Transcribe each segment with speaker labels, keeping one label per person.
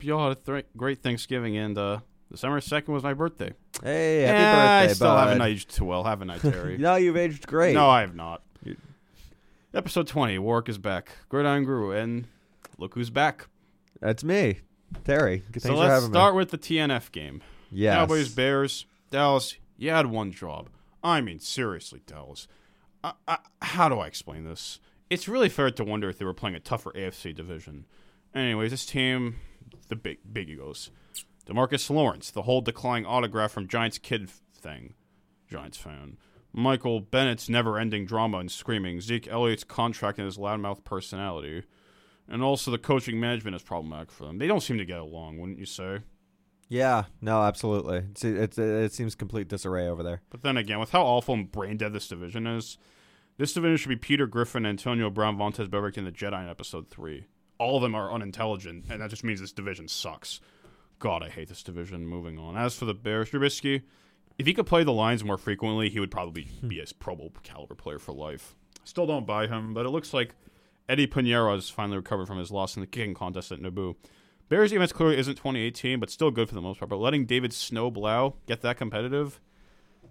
Speaker 1: Hope y'all had a th- great Thanksgiving, and uh, December 2nd was my birthday.
Speaker 2: Hey, happy
Speaker 1: yeah,
Speaker 2: birthday,
Speaker 1: I still
Speaker 2: bud.
Speaker 1: haven't aged too well, haven't I, Terry?
Speaker 2: no, you've aged great.
Speaker 1: No, I have not. Episode 20, Warwick is back. Gridiron Guru, and look who's back.
Speaker 2: That's me, Terry. Thanks
Speaker 1: so let's start with the TNF game.
Speaker 2: me. Yes.
Speaker 1: Cowboys, Bears, Dallas. You had one job. I mean, seriously, Dallas. I, I, how do I explain this? It's really fair to wonder if they were playing a tougher AFC division. Anyways, this team, the big big egos. Demarcus Lawrence, the whole declining autograph from Giants kid thing. Giants fan. Michael Bennett's never-ending drama and screaming. Zeke Elliott's contract and his loudmouth personality. And also the coaching management is problematic for them. They don't seem to get along, wouldn't you say?
Speaker 2: Yeah. No, absolutely. It's, it's, it seems complete disarray over there.
Speaker 1: But then again, with how awful and brain dead this division is, this division should be Peter Griffin, Antonio Brown, Vontez Beverly, and the Jedi in episode three. All of them are unintelligent, and that just means this division sucks. God, I hate this division. Moving on. As for the Bears, Trubisky, if he could play the lines more frequently, he would probably hmm. be a Pro Bowl caliber player for life. Still don't buy him, but it looks like Eddy Pineiro has finally recovered from his loss in the kicking contest at Naboo. Bears defense clearly isn't 2018, but still good for the most part. But letting David Snowblow get that competitive,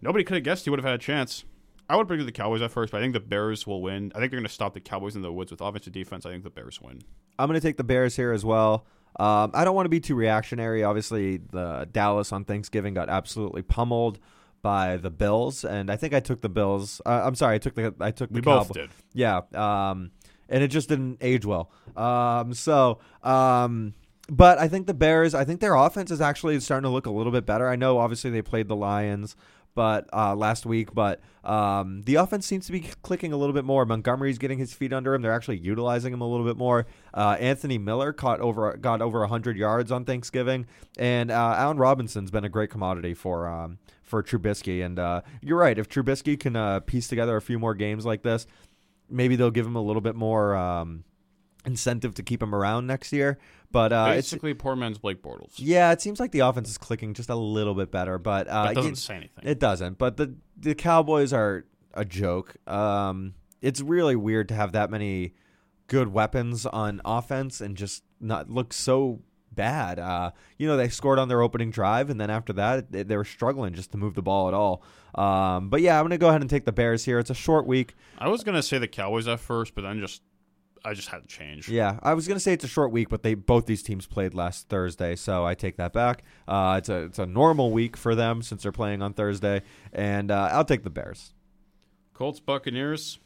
Speaker 1: nobody could have guessed he would have had a chance. I would predict the Cowboys at first, but I think the Bears will win. I think they're going to stop the Cowboys in the woods with offensive defense. I think the Bears win.
Speaker 2: I'm going to take the Bears here as well. Um, I don't want to be too reactionary. Obviously, the Dallas on Thanksgiving got absolutely pummeled by the Bills, and I think I took the Bills. Uh, I'm sorry, I took the I took the
Speaker 1: We both
Speaker 2: Cowboys.
Speaker 1: did.
Speaker 2: Yeah, um, and it just didn't age well. Um, so, um, but I think the Bears. I think their offense is actually starting to look a little bit better. I know, obviously, they played the Lions, but uh, last week, but um, the offense seems to be clicking a little bit more. Montgomery's getting his feet under him. They're actually utilizing him a little bit more. Uh, Anthony Miller caught over got over hundred yards on Thanksgiving, and uh, Allen Robinson's been a great commodity for um, for Trubisky. And uh, you're right. If Trubisky can uh, piece together a few more games like this, maybe they'll give him a little bit more um, incentive to keep him around next year. But uh, it's
Speaker 1: Basically, poor man's Blake Bortles.
Speaker 2: yeah, it seems like the offense is clicking just a little bit better. But uh,
Speaker 1: that doesn't say anything.
Speaker 2: it doesn't. But the the Cowboys are a joke. Um, it's really weird to have that many good weapons on offense and just not look so bad. Uh, you know, they scored on their opening drive, and then after that, they, they were struggling just to move the ball at all. Um, but yeah, I'm gonna go ahead and take the Bears here. It's a short week.
Speaker 1: I was gonna say the Cowboys at first, but then just I just had to change.
Speaker 2: Yeah, I was gonna say it's a short week, but they both these teams played last Thursday, so I take that back. Uh, it's a it's a normal week for them since they're playing on Thursday, and uh, I'll take the Bears.
Speaker 1: Colts, Buccaneers.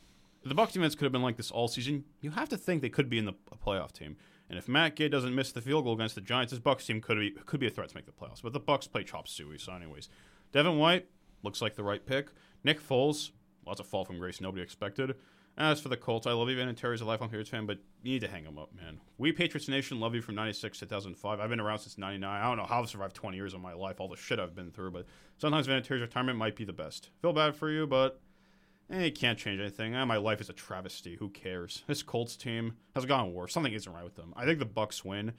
Speaker 1: The Bucs defense could have been like this all season, you have to think they could be in the a playoff team. And if Matt Gay doesn't miss the field goal against the Giants, this Bucs team could be could be a threat to make the playoffs. But the Bucs play chop suey, so anyways. Devin White looks like the right pick. Nick Foles, lots of fall from grace nobody expected. As for the Colts, I love you, Vinatieri's a lifelong Patriots fan, but you need to hang him up, man. We Patriots Nation love you from '96 to 2005. I've been around since '99. I don't know how I've survived 20 years of my life, all the shit I've been through, but sometimes Vinatieri's retirement might be the best. Feel bad for you, but Eh, can't change anything. Eh, my life is a travesty. Who cares? This Colts team has gotten worse. Something isn't right with them. I think the Bucs win.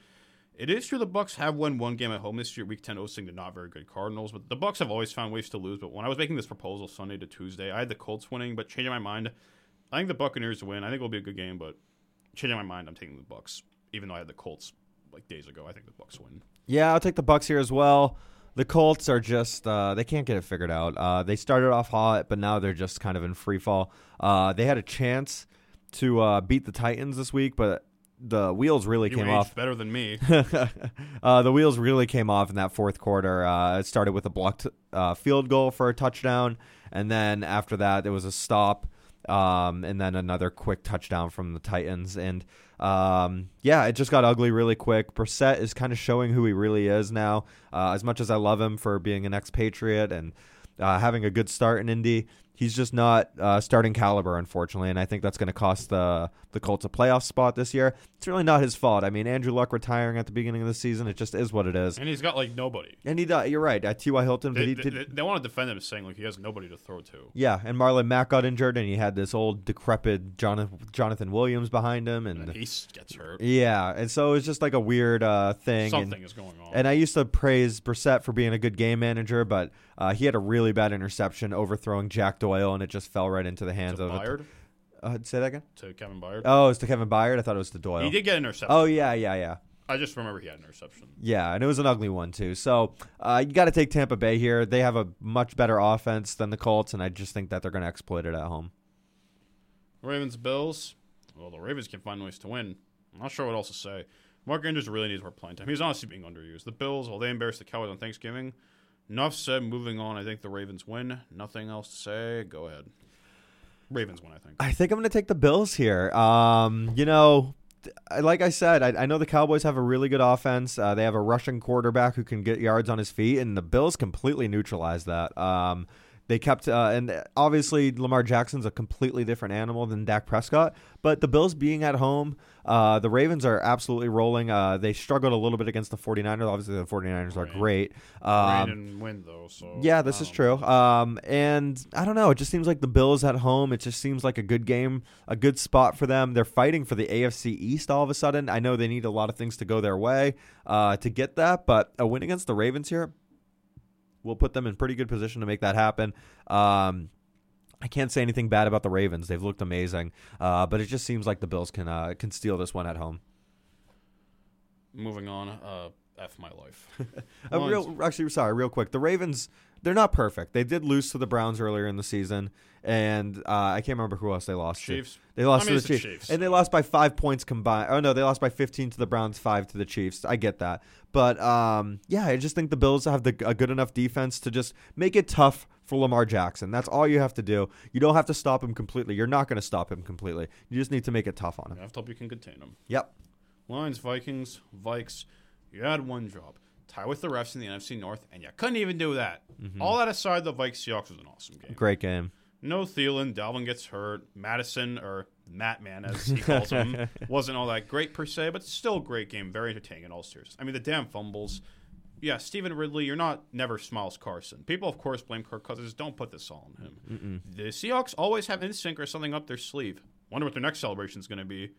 Speaker 1: It is true the Bucs have won one game at home this year, Week 10 hosting the not very good Cardinals, but the Bucs have always found ways to lose. But when I was making this proposal Sunday to Tuesday, I had the Colts winning, but changing my mind, I think the Buccaneers win. I think it'll be a good game, but changing my mind, I'm taking the Bucs. Even though I had the Colts like days ago, I think the Bucs win.
Speaker 2: Yeah, I'll take the Bucs here as well. The Colts are just uh, they can't get it figured out. Uh, they started off hot, but now they're just kind of in free fall. Uh, they had a chance to uh, beat the Titans this week, but the wheels really
Speaker 1: You
Speaker 2: came off.
Speaker 1: better than me.
Speaker 2: uh, the wheels really came off in that fourth quarter. Uh, it started with a blocked uh, field goal for a touchdown, and then after that, there was a stop, um, and then another quick touchdown from the Titans. And um, yeah, it just got ugly really quick. Brissett is kind of showing who he really is now. Uh, as much as I love him for being an expatriate and uh, having a good start in Indy, he's just not uh, starting caliber, unfortunately, and I think that's going to cost the the Colts a playoff spot this year. It's really not his fault. I mean, Andrew Luck retiring at the beginning of the season, it just is what it is.
Speaker 1: and he's got like nobody.
Speaker 2: And he, does- you're right. At T.Y. Hilton,
Speaker 1: They,
Speaker 2: he
Speaker 1: they,
Speaker 2: did.
Speaker 1: they- they want to defend him saying like he has nobody to throw to.
Speaker 2: yeah, and Marlon Mack got injured, and he had this old decrepit Jonathan, Jonathan Williams behind him, and
Speaker 1: And he gets hurt.
Speaker 2: yeah, and so it's just like a weird uh, thing. and-
Speaker 1: Something is going on.
Speaker 2: And I used to praise Brissett for being a good game manager, but uh, he had a really bad interception overthrowing Jack Doyle, and it just fell right into the hands
Speaker 1: to
Speaker 2: of.
Speaker 1: Byard,
Speaker 2: Uh, say that again.
Speaker 1: to Kevin Byard.
Speaker 2: Oh, it's to Kevin Byard. I thought it was to Doyle.
Speaker 1: he did get intercepted.
Speaker 2: Oh yeah, yeah, yeah.
Speaker 1: I just remember he had an interception.
Speaker 2: Yeah, and it was an ugly one too. So uh, you got to take Tampa Bay here. They have a much better offense than the Colts, and I just think that they're going to exploit it at home.
Speaker 1: Ravens Bills. Well, the Ravens can find ways to win. I'm not sure what else to say. Mark Andrews really needs more playing time. He's honestly being underused. The Bills, well, they embarrassed the Cowboys on Thanksgiving. Enough said. Moving on. I think the Ravens win. Nothing else to say. Go ahead. Ravens win. I think.
Speaker 2: I think I'm going to take the Bills here. Um, you know, like I said, I, I know the Cowboys have a really good offense. Uh, they have a rushing quarterback who can get yards on his feet, and the Bills completely neutralize that. Um, they kept, uh, and obviously Lamar Jackson's a completely different animal than Dak Prescott. But the Bills being at home, uh, the Ravens are absolutely rolling. Uh, they struggled a little bit against the 49ers. Obviously, the 49ers are great. Um,
Speaker 1: win though. So
Speaker 2: yeah, this is
Speaker 1: um,
Speaker 2: true. Um, and I don't know. It just seems like the Bills at home. It just seems like a good game, a good spot for them. They're fighting for the AFC East all of a sudden. I know they need a lot of things to go their way uh, to get that, but a win against the Ravens here will put them in pretty good position to make that happen. Um, I can't say anything bad about the Ravens. They've looked amazing, uh, but it just seems like the Bills can uh, can steal this one at home.
Speaker 1: Moving on. Uh, F my life.
Speaker 2: Real, actually, sorry, real quick. The Ravens, they're not perfect. They did lose to the Browns earlier in the season, and uh, I can't remember who else they lost
Speaker 1: Chiefs.
Speaker 2: to. They lost
Speaker 1: I mean,
Speaker 2: to the
Speaker 1: the
Speaker 2: Chiefs.
Speaker 1: Chiefs,
Speaker 2: and they lost by five points combined. Oh no, they lost by fifteen to the Browns, five to the Chiefs. I get that, but um, yeah, I just think the Bills have the, a good enough defense to just make it tough for Lamar Jackson. That's all you have to do. You don't have to stop him completely. You're not going to stop him completely. You just need to make it tough on him.
Speaker 1: I have to hope you can contain him.
Speaker 2: Yep.
Speaker 1: Lions, Vikings, Vikes. You had one job: tie with the refs in the NFC North, and you couldn't even do that.
Speaker 2: Mm-hmm.
Speaker 1: All that aside, the Vikes Seahawks was an awesome game.
Speaker 2: Great game.
Speaker 1: No Thielen, Dalvin gets hurt. Mattison, or Matt Man as he calls him, wasn't all that great per se, but still a great game. Very entertaining in all seriousness. I mean, the damn fumbles. Yeah, Stephen Ridley, you're not never Smiles Carson. People, of course, blame Kirk Cousins. Don't put this all on him. The Seahawks always have instinct or something up their sleeve. Wonder what their next celebration is going to be.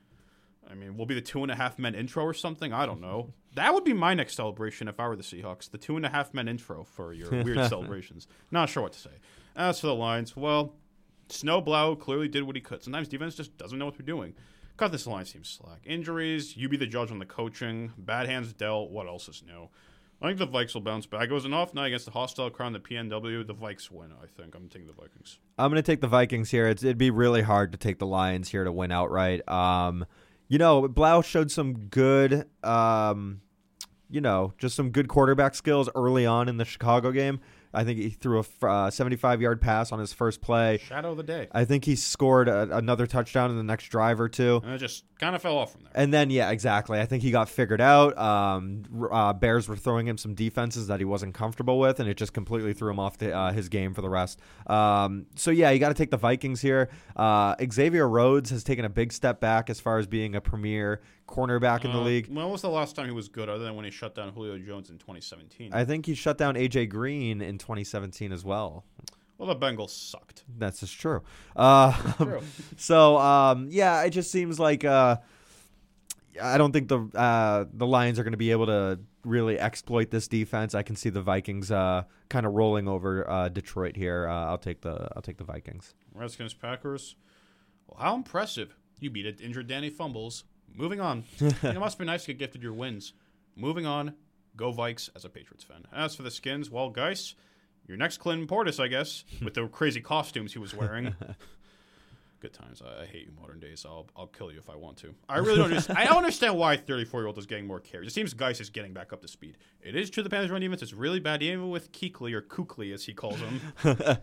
Speaker 1: I mean, we'll be the two and a half men intro or something? I don't know. That would be my next celebration if I were the Seahawks. The two and a half men intro for your weird celebrations. Not sure what to say. As for the Lions, well, Snowblow clearly did what he could. Sometimes defense just doesn't know what they're doing. Cut this line seems slack. Injuries, you be the judge on the coaching. Bad hands dealt. What else is new? I think the Vikes will bounce back. It was an off night against the hostile crowd in the PNW. The Vikes win, I think. I'm taking the Vikings.
Speaker 2: I'm going to take the Vikings here. It's, it'd be really hard to take the Lions here to win outright. Um, you know, Blough showed some good, um, you know, just some good quarterback skills early on in the Chicago game. I think he threw a uh, 75 yard pass on his first play.
Speaker 1: Shadow of the day.
Speaker 2: I think he scored a, another touchdown in the next drive or two.
Speaker 1: And it just kind of fell off from there.
Speaker 2: And then, yeah, exactly. I think he got figured out. Um, uh, Bears were throwing him some defenses that he wasn't comfortable with, and it just completely threw him off the, uh, his game for the rest. Um, so, yeah, you got to take the Vikings here. Uh, Xavier Rhodes has taken a big step back as far as being a premier cornerback in the
Speaker 1: Uh,
Speaker 2: league.
Speaker 1: When was the last time he was good, other than when he shut down Julio Jones in 2017?
Speaker 2: I think he shut down AJ Green in 2017 as well.
Speaker 1: well, the Bengals sucked.
Speaker 2: That's just true. Uh,
Speaker 1: True.
Speaker 2: So um, yeah, it just seems like uh, I don't think the uh, the Lions are going to be able to really exploit this defense. I can see the Vikings uh, kind of rolling over uh, Detroit here. Uh, I'll take the I'll take the Vikings.
Speaker 1: Redskins, Packers. Well, how impressive. You beat it, injured Danny Fumbles. Moving on. it must be nice to get gifted your wins. Moving on. Go Vikes as a Patriots fan. As for the Skins, well, guys, your next Clinton Portis, I guess, with the crazy costumes he was wearing. Good times. I, I hate you modern days. I'll I'll kill you if I want to. I really don't. Just, I don't understand why 34 year old is getting more carries. It seems Guice is getting back up to speed. It is true the Panthers run defense is really bad, even with Keekly or Kukli as he calls him. uh,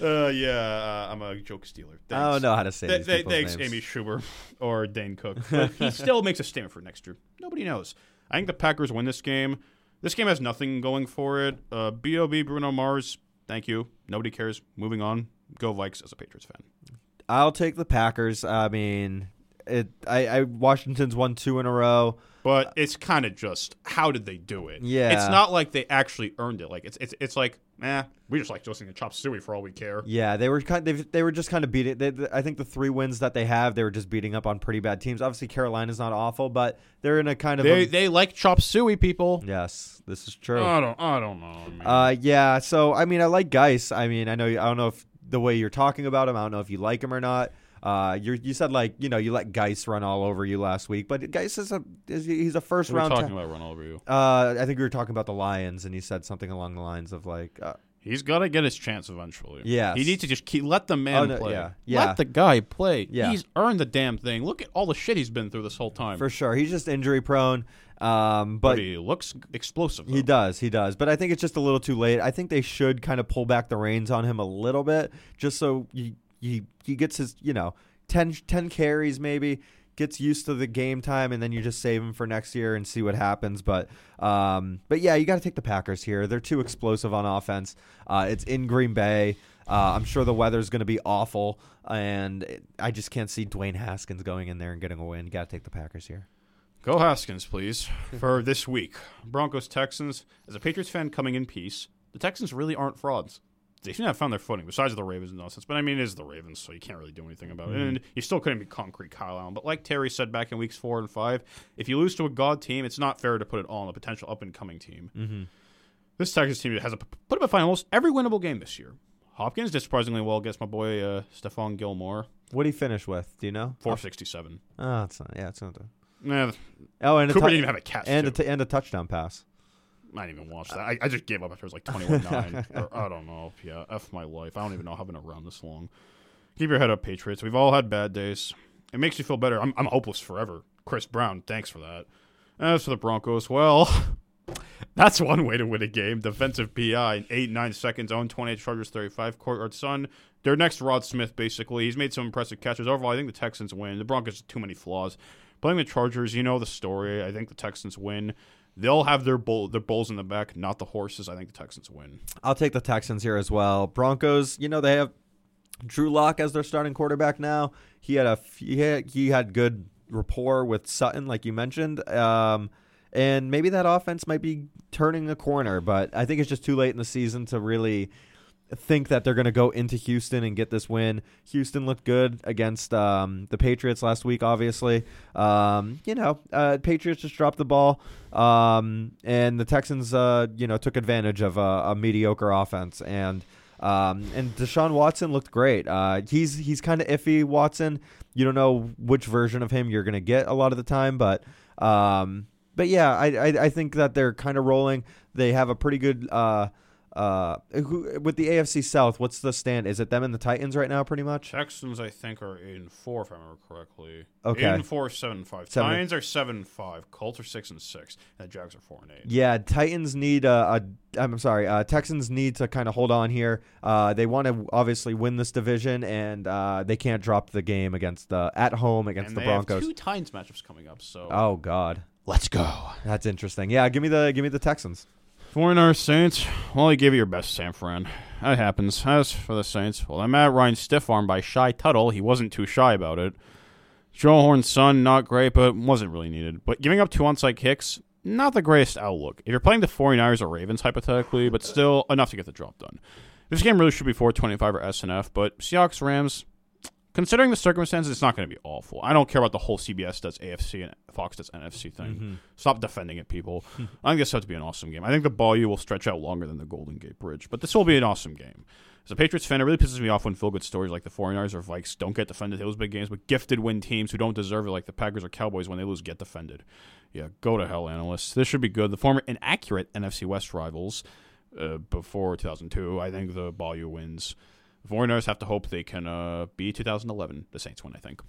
Speaker 1: yeah, uh, I'm a joke stealer.
Speaker 2: I don't know how to say
Speaker 1: Th-
Speaker 2: these
Speaker 1: th- thanks,
Speaker 2: names.
Speaker 1: Amy Schumer or Dane Cook. But he still makes a statement for next year. Nobody knows. I think the Packers win this game. This game has nothing going for it. Uh, B.O.B. Bruno Mars, thank you. Nobody cares. Moving on. Go Vikes as a Patriots fan.
Speaker 2: I'll take the Packers. I mean, it. I, I Washington's won two in a row.
Speaker 1: But it's kind of just how did they do it?
Speaker 2: Yeah.
Speaker 1: It's not like they actually earned it. Like it's it's it's like, eh, we just like listening to Chop Suey for all we care.
Speaker 2: Yeah, they were kind. They, they were just kind of beating. They, I think the three wins that they have, they were just beating up on pretty bad teams. Obviously, Carolina's not awful, but they're in a kind of.
Speaker 1: They
Speaker 2: a,
Speaker 1: they like Chop Suey people.
Speaker 2: yes, this is true.
Speaker 1: I don't I don't know. man.
Speaker 2: Uh, yeah. So I mean, I like Guice. I mean, I know. I don't know if the way you're talking about him. I don't know if you like him or not. Uh, you you said like you know you let Guice run all over you last week, but Guice is a is, he's a first
Speaker 1: We're
Speaker 2: round.
Speaker 1: talking
Speaker 2: ta-
Speaker 1: about run over you.
Speaker 2: uh, I think we were talking about the Lions, and you said something along the lines of like, uh,
Speaker 1: He's got to get his chance eventually.
Speaker 2: Yeah,
Speaker 1: He needs to just keep let the man
Speaker 2: Oh, no,
Speaker 1: play.
Speaker 2: yeah, yeah.
Speaker 1: Let the guy play.
Speaker 2: Yeah.
Speaker 1: He's earned the damn thing. Look at all the shit he's been through this whole time.
Speaker 2: for sure, he's just injury prone. Um,
Speaker 1: but
Speaker 2: but
Speaker 1: he looks explosive.
Speaker 2: He does, he does. But I think it's just a little too late. I think they should kind of pull back the reins on him a little bit, just so he he, he gets his you know 10, 10 carries maybe, gets used to the game time, and then you just save him for next year and see what happens. But um, but yeah, you got to take the Packers here. They're too explosive on offense. Uh, it's in Green Bay. Uh, I'm sure the weather's going to be awful, and I just can't see Dwayne Haskins going in there and getting a win. Got to take the Packers here.
Speaker 1: Go Haskins, please, for this week. Broncos Texans. As a Patriots fan coming in peace, the Texans really aren't frauds. They seem to have found their footing, besides the Ravens nonsense. But I mean, it is the Ravens, so you can't really do anything about it. And you still couldn't be concrete Kyle Allen. But like Terry said back in weeks four and five, if you lose to a god team, it's not fair to put it all on a potential up and coming team.
Speaker 2: Mm-hmm.
Speaker 1: This Texas team has a, put up a in almost every winnable game this year. Hopkins did surprisingly well against my boy uh, Stephon Gilmore,
Speaker 2: What did he finish with? Do you know?
Speaker 1: four sixty seven.
Speaker 2: Oh, it's not. Yeah, it's not. The,
Speaker 1: Nah,
Speaker 2: oh, and a
Speaker 1: Cooper
Speaker 2: tou-
Speaker 1: didn't even have a catch.
Speaker 2: and a t- and a touchdown pass.
Speaker 1: I didn't even watch uh, that. I, I just gave up after it was like 21 9. I don't know. Yeah, F my life. I don't even know how I've been around this long. Keep your head up, Patriots. We've all had bad days. It makes you feel better. I'm, I'm hopeless forever. Chris Brown, thanks for that. As for the Broncos, well, that's one way to win a game. Defensive PI in 8 9 seconds, own 28 Chargers 35. Courtland Sutton, their next Rod Smith, basically. He's made some impressive catches. Overall, I think the Texans win. The Broncos have too many flaws. Playing the Chargers, you know the story. I think the Texans win. They'll have their bull, their bulls in the back, not the horses. I think the Texans win.
Speaker 2: I'll take the Texans here as well. Broncos, you know they have Drew Lock as their starting quarterback now. He had a he had, he had good rapport with Sutton, like you mentioned. Um, and maybe that offense might be turning a corner, but I think it's just too late in the season to really think that they're going to go into Houston and get this win. Houston looked good against um, the Patriots last week, obviously. Um, you know, uh, Patriots just dropped the ball, um, and the Texans, uh, you know, took advantage of a, a mediocre offense. And um, and Deshaun Watson looked great. Uh, he's he's kind of iffy. Watson, you don't know which version of him you're going to get a lot of the time, but. Um, but yeah, I, I I think that they're kind of rolling. They have a pretty good uh who, with the AFC South. What's the stand? Is it them and the Titans right now? Pretty much.
Speaker 1: Texans, I think, are eight and four, if I remember correctly.
Speaker 2: Okay.
Speaker 1: Eight and four, seven and five.
Speaker 2: Seven-
Speaker 1: Lions are seven and five. Colts are six and six. And the Jags are four and eight.
Speaker 2: Yeah, Titans need a. a I'm sorry. Uh, Texans need to kind of hold on here. Uh, they want to obviously win this division, and uh, they can't drop the game against the at home against
Speaker 1: and
Speaker 2: the
Speaker 1: they
Speaker 2: Broncos.
Speaker 1: have two Titans matchups coming up. So
Speaker 2: Oh God,
Speaker 1: let's go.
Speaker 2: that's interesting. Yeah, give me the give me the Texans.
Speaker 1: 49ers Saints. Well, you give it your best, San Fran. That happens. As for the Saints, well, that Matt Ryan stiff arm by Shy Tuttle. He wasn't too shy about it. Joe Horn's son, not great, but wasn't really needed. But giving up two onside kicks, not the greatest outlook. If you're playing the 49ers or Ravens, hypothetically, but still enough to get the job done. This game really should be 425 or SNF, but Seahawks Rams, considering the circumstances, it's not going to be awful. I don't care about the whole CBS does AFC and Fox does NFC thing. Stop defending it, people. I think this has to be an awesome game. I think the ball you will stretch out longer than the Golden Gate Bridge, but this will be an awesome game. As a Patriots fan, it really pisses me off when feel good stories like the 49ers or Vikes don't get defended. Those big games, but gifted win teams who don't deserve it, like the Packers or Cowboys, when they lose, get defended. Yeah, go to hell, analysts. This should be good. The former inaccurate NFC West rivals uh, before 2002, I think the Bayou wins. 49ers have to hope they can uh, be 2011. The Saints win, I think.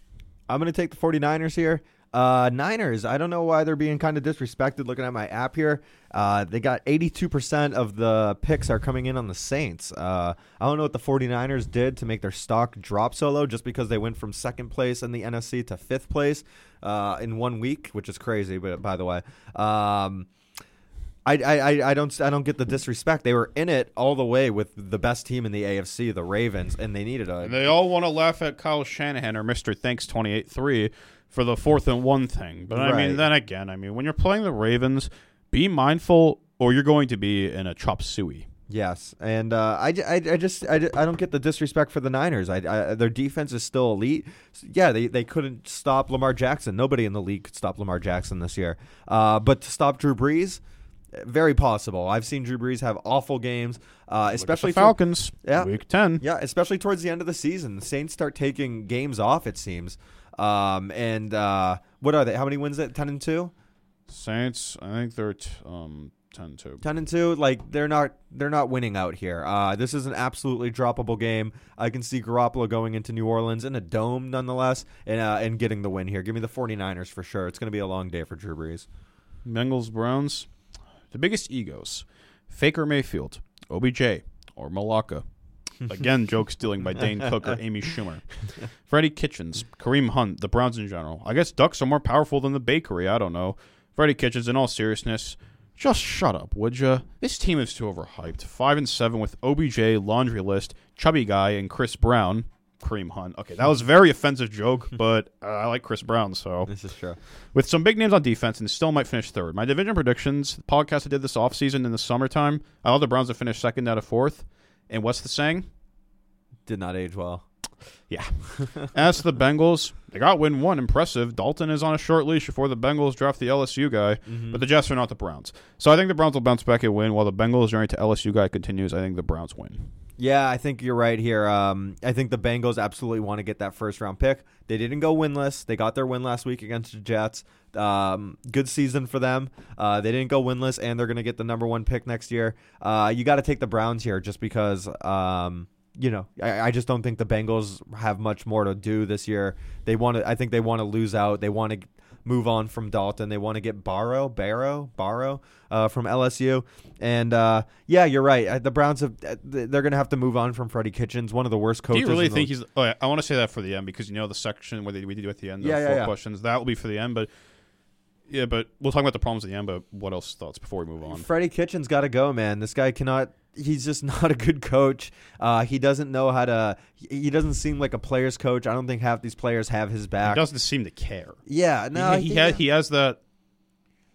Speaker 2: I'm going to take the 49ers here. Uh, Niners, I don't know why they're being kind of disrespected looking at my app here. Uh, they got 82% of the picks are coming in on the Saints. Uh, I don't know what the 49ers did to make their stock drop so low just because they went from second place in the NFC to fifth place uh, in one week, which is crazy, but by the way. Um, I, I, I don't I don't get the disrespect. They were in it all the way with the best team in the AFC, the Ravens, and they needed a
Speaker 1: And they all want to laugh at Kyle Shanahan or Mr. Thanks 28 3 for the fourth and one thing. But I
Speaker 2: Right.
Speaker 1: mean, then again, I mean, when you're playing the Ravens, be mindful or you're going to be in a chop suey.
Speaker 2: Yes, and uh, I, I, I just I, I don't get the disrespect for the Niners. I, I their defense is still elite. Yeah, they, they couldn't stop Lamar Jackson. Nobody in the league could stop Lamar Jackson this year. Uh, but to stop Drew Brees, very possible. I've seen Drew Brees have awful games, uh, especially
Speaker 1: Falcons.
Speaker 2: Yeah.
Speaker 1: Week 10.
Speaker 2: yeah, especially towards the end of the season. The Saints start taking games off. It seems. Um, and uh, what are they? How many wins? It ten and two.
Speaker 1: Saints, I think they're t- um 10 2.
Speaker 2: 10 and 2 like they're not they're not winning out here uh, this is an absolutely droppable game i can see garoppolo going into new orleans in a dome nonetheless and, uh, and getting the win here give me the 49ers for sure it's going to be a long day for drew brees
Speaker 1: Bengals, Browns. The biggest egos Faker Mayfield, OBJ, or Malacca. Again, joke stealing by Dane Cook or Amy Schumer. Freddie Kitchens, Kareem Hunt, the Browns in general. I guess Ducks are more powerful than the bakery. I don't know. Freddie Kitchens, in all seriousness, just shut up, would ya? This team is too overhyped. Five and seven with OBJ, laundry list, chubby guy, and Chris Brown. Kareem Hunt. Okay, that was a very offensive joke, but uh, I like Chris Brown, so
Speaker 2: this is true
Speaker 1: with some big names on defense and still might finish third. My division predictions, the podcast I did this offseason in the summertime, I thought the Browns would finish second out of fourth. And what's the saying?
Speaker 2: did not age well
Speaker 1: Yeah. As to the Bengals, they got win one. Impressive. Dalton is on a short leash before the Bengals draft the LSU guy, but the Jets are not the Browns. So I think the Browns will bounce back and win while the Bengals journey to LSU guy continues. I think the Browns win.
Speaker 2: Yeah, I think you're right here. Um, I think the Bengals absolutely want to get that first round pick. They didn't go winless. They got their win last week against the Jets. Um, good season for them. Uh, they didn't go winless, and they're going to get the number one pick next year. Uh, you got to take the Browns here just because. Um, you know, I, I just don't think the Bengals have much more to do this year. They want to. I think they want to lose out. They want to move on from Dalton. They want to get Burrow, Burrow, Burrow uh, from LSU. And uh, yeah, you're right. Uh, The Browns have uh, they're going to have to move on from Freddie Kitchens, one of the worst coaches.
Speaker 1: Do you really
Speaker 2: in the-
Speaker 1: think he's? Oh, yeah, I want to say that for the end because you know the section where they, we do at the end.
Speaker 2: Yeah,
Speaker 1: of
Speaker 2: yeah,
Speaker 1: four
Speaker 2: yeah.
Speaker 1: questions. That will be for the end, but yeah, but we'll talk about the problems at the end. But what else thoughts before we move on?
Speaker 2: Freddie Kitchens got to go, man. This guy cannot. He's just not a good coach. Uh, he doesn't know how to. He he doesn't seem like a player's coach. I don't think half these players have his back.
Speaker 1: He doesn't seem to care.
Speaker 2: Yeah, no,
Speaker 1: he,
Speaker 2: I
Speaker 1: he, has, he has that.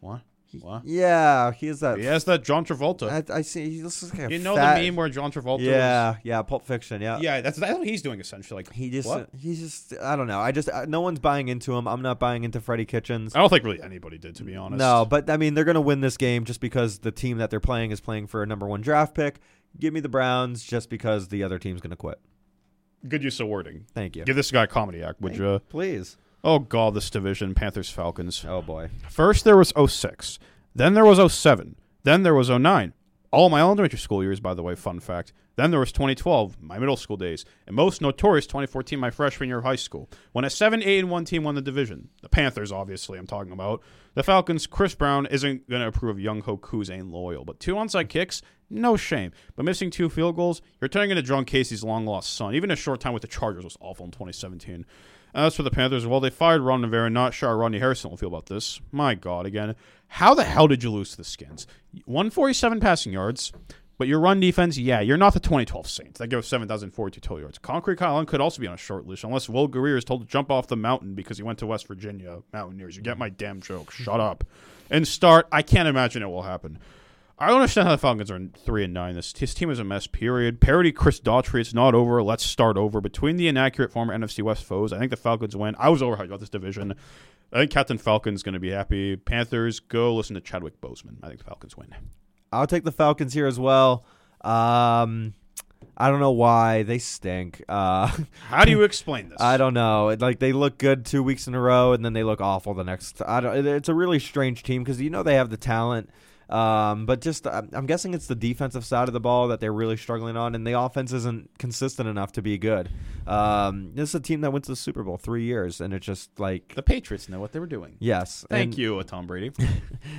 Speaker 1: What? What?
Speaker 2: Yeah, he is that.
Speaker 1: He has that John Travolta.
Speaker 2: I, I see. He looks like a
Speaker 1: you know
Speaker 2: fat,
Speaker 1: the meme where John Travolta?
Speaker 2: Yeah, yeah, Pulp Fiction. Yeah,
Speaker 1: yeah. That's that's what he's doing essentially. Like
Speaker 2: He just,
Speaker 1: What?
Speaker 2: he's just. I don't know. I just, uh, no one's buying into him. I'm not buying into Freddie Kitchens.
Speaker 1: I don't think really anybody did, to be honest.
Speaker 2: No, but I mean, they're going to win this game just because the team that they're playing is playing for a number one draft pick. Give me the Browns just because the other team's going to quit.
Speaker 1: good use of wording.
Speaker 2: Thank you.
Speaker 1: Give this guy a comedy act, would you?
Speaker 2: Please.
Speaker 1: Oh god, this division: Panthers, Falcons.
Speaker 2: Oh boy.
Speaker 1: First there was 06. Then there was 07. Then there was 09. All my elementary school years, by the way, fun fact. Then there was 2012, my middle school days. And most notorious 2014, my freshman year of high school, when a 7 8 and 1 team won the division. The Panthers, obviously, I'm talking about. The Falcons, Chris Brown isn't going to approve of Younghoe Koo's ain't loyal. But two onside kicks, no shame. But missing two field goals, you're turning into John Kasay's long lost son. Even a short time with the Chargers was awful in 2017. As for the Panthers, well, they fired Ron Rivera. Not sure how Rodney Harrison will feel about this. My God, again, how the hell did you lose to the Skins? 147 passing yards, but your run defense, yeah, you're not the 2012 Saints. That give 7,042 total yards. Concrete Kyle could also be on a short leash, unless Will Grier is told to jump off the mountain because he went to West Virginia Mountaineers. You get my damn joke. Shut up. And start. I can't imagine it will happen. I don't understand how the Falcons are in three and nine. This his team is a mess. Period. Parody Chris Daughtry. It's not over. Let's start over. Between the inaccurate former NFC West foes, I think the Falcons win. I was overhyped about this division. I think Captain Falcon's going to be happy. Panthers go listen to Chadwick Boseman. I think the Falcons win.
Speaker 2: I'll take the Falcons here as well. Um, I don't know why they stink. Uh,
Speaker 1: How do you explain this?
Speaker 2: I don't know. Like they look good two weeks in a row, and then they look awful the next. I don't. It's a really strange team because you know they have the talent, um, but just I'm I'm guessing it's the defensive side of the ball that they're really struggling on, and the offense isn't consistent enough to be good. Um, this is a team that went to the Super Bowl three years, and it's just like
Speaker 1: The Patriots know what they were doing.
Speaker 2: yes.
Speaker 1: Thank
Speaker 2: and,
Speaker 1: you, Tom Brady.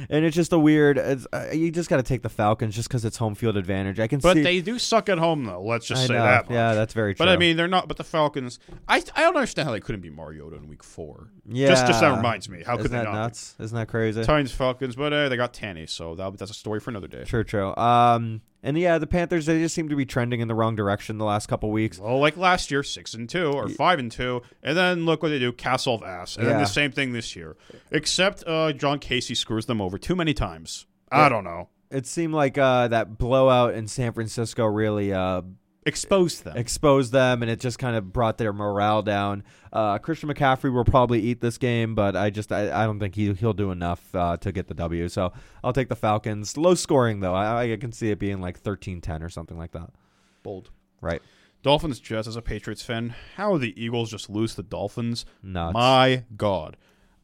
Speaker 2: And it's just a weird. It's, uh, you just got to take the Falcons just because it's home field advantage. I can see
Speaker 1: But
Speaker 2: see.
Speaker 1: they do suck at home, though. Let's just
Speaker 2: I
Speaker 1: say
Speaker 2: know.
Speaker 1: that. Much.
Speaker 2: Yeah, that's very true.
Speaker 1: But I mean, they're not. But the Falcons, I I don't understand how they couldn't be Mariota in Week Four.
Speaker 2: yeah,
Speaker 1: Just just that reminds me. How
Speaker 2: Isn't
Speaker 1: could they not?
Speaker 2: nuts? Isn't that crazy?
Speaker 1: Titans, Falcons, but uh, they got Tanny, so that, that's a story for another day.
Speaker 2: Sure, true. Um, and yeah, the Panthers they just seem to be trending in the wrong direction the last couple weeks.
Speaker 1: Well, like last year, six and two or five and two, and then look what they do, castle of ass, and then the same thing this year. Except uh, John Kasay screws them over too many times. I don't know.
Speaker 2: It seemed like uh, that blowout in San Francisco really uh,
Speaker 1: exposed them.
Speaker 2: exposed them, and it just kind of brought their morale down. Uh, Christian McCaffrey will probably eat this game, but I just I, I don't think he he'll do enough uh, to get the W. So I'll take the Falcons. Low scoring though. I, I can see it being like 13-10 or something like that.
Speaker 1: Bold.
Speaker 2: Right?
Speaker 1: Dolphins Jets as a Patriots fan. How the Eagles just lose the Dolphins?
Speaker 2: Nuts.
Speaker 1: My God.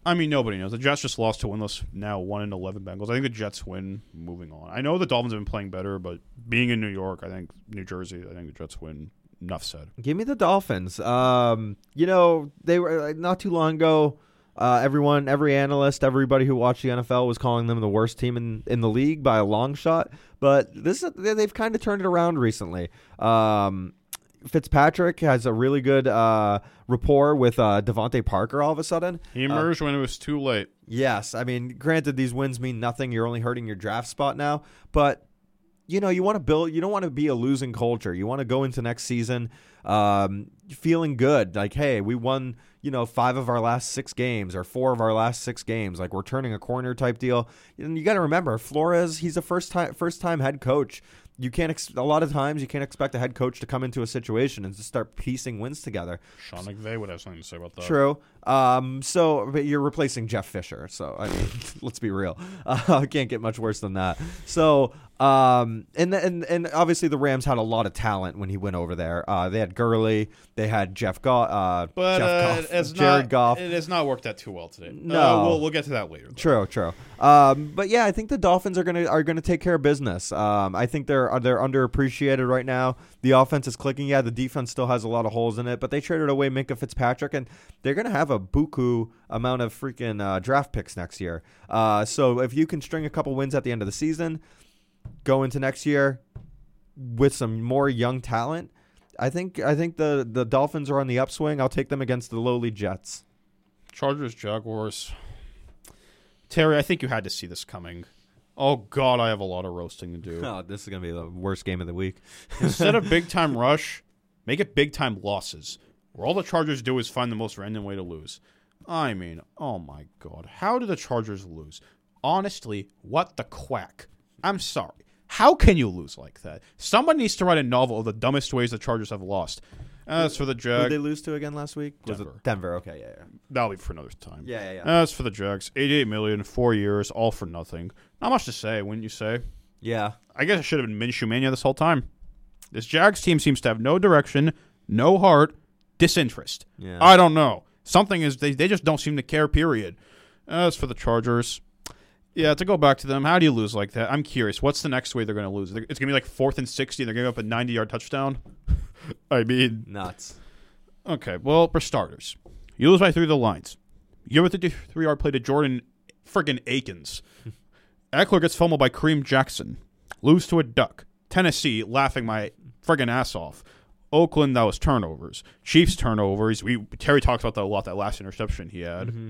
Speaker 1: I mean, nobody knows. The Jets just lost to winless now one in eleven Bengals. I think the Jets win. Moving on. I know the Dolphins have been playing better, but being in New York, I think New Jersey, I think the Jets win. Enough said.
Speaker 2: Give me the Dolphins. Um, you know they were like, not too long ago. Uh, everyone, every analyst, everybody who watched the NFL was calling them the worst team in, in the league by a long shot. But this is, they've kind of turned it around recently. Um, Fitzpatrick has a really good uh, rapport with uh, DeVante Parker. All of a sudden,
Speaker 1: He emerged when it was too late.
Speaker 2: Yes, I mean, granted, these wins mean nothing. You're only hurting your draft spot now, but you know, you want to build. You don't want to be a losing culture. You want to go into next season um, feeling good. Like, hey, we won. You know, five of our last six games, or four of our last six games. Like, we're turning a corner type deal. And you got to remember, Flores. He's a first time first time head coach you can't ex- a lot of times you can't expect a head coach to come into a situation and just start piecing wins together.
Speaker 1: Sean McVay would have something to say about that.
Speaker 2: True. Um, so, but you're replacing Jeff Fisher. So, I mean, let's be real. Uh, can't get much worse than that. So, um, and and and obviously the Rams had a lot of talent when he went over there. Uh, they had Gurley, they had Jeff Goff, uh,
Speaker 1: But
Speaker 2: Jeff
Speaker 1: uh,
Speaker 2: Goff, Jared
Speaker 1: not,
Speaker 2: Goff.
Speaker 1: It has not worked out too well today.
Speaker 2: No.
Speaker 1: Uh, we'll we'll get to that later. though.
Speaker 2: True, true. Um, but yeah, I think the Dolphins are gonna are gonna take care of business. Um, I think they're they're underappreciated right now. The offense is clicking. Yeah, the defense still has a lot of holes in it, but they traded away Minkah Fitzpatrick, and they're gonna have a buku amount of freaking uh, draft picks next year. Uh, so if you can string a couple wins at the end of the season, go into next year with some more young talent. I think I think the the Dolphins are on the upswing. I'll take them against the lowly Jets.
Speaker 1: Chargers, Jaguars. Terry, I think you had to see this coming. Oh God, I have a lot of roasting to do.
Speaker 2: Oh, this is gonna be the worst game of the week.
Speaker 1: Instead of big time rush, make it big time losses. Where all the Chargers do is find the most random way to lose. I mean, oh my God, how did the Chargers lose? Honestly, what the quack? I'm sorry. How can you lose like that? Someone needs to write a novel of the dumbest ways the Chargers have lost. As for the
Speaker 2: Who did
Speaker 1: Jags,
Speaker 2: they lose to again last week? Was
Speaker 1: Denver.
Speaker 2: it Denver? Okay, yeah, yeah,
Speaker 1: that'll be for another time.
Speaker 2: yeah, yeah. yeah.
Speaker 1: As for the Jags, 88 million, four years, all for nothing. Not much to say, wouldn't you say?
Speaker 2: yeah.
Speaker 1: I guess it should have been Minshew Mania this whole time. This Jags team seems to have no direction, no heart, disinterest.
Speaker 2: Yeah.
Speaker 1: I don't know. Something is they, they just don't seem to care, period. As for the Chargers, yeah, to go back to them, how do you lose like that? I'm curious. What's the next way they're going to lose? It's going to be like fourth and 60 and they're giving up a 90 yard touchdown? I mean,
Speaker 2: Nuts.
Speaker 1: Okay, well, for starters, you lose by three of the lines. You give a three yard play to Jordan friggin' Akins. Ekeler gets fumbled by Kareem Jackson. Lose to a duck. Tennessee laughing my friggin' ass off. Oakland, that was turnovers. Chiefs turnovers. We Terry talks about that a lot. That last interception he had.
Speaker 2: Mm-hmm.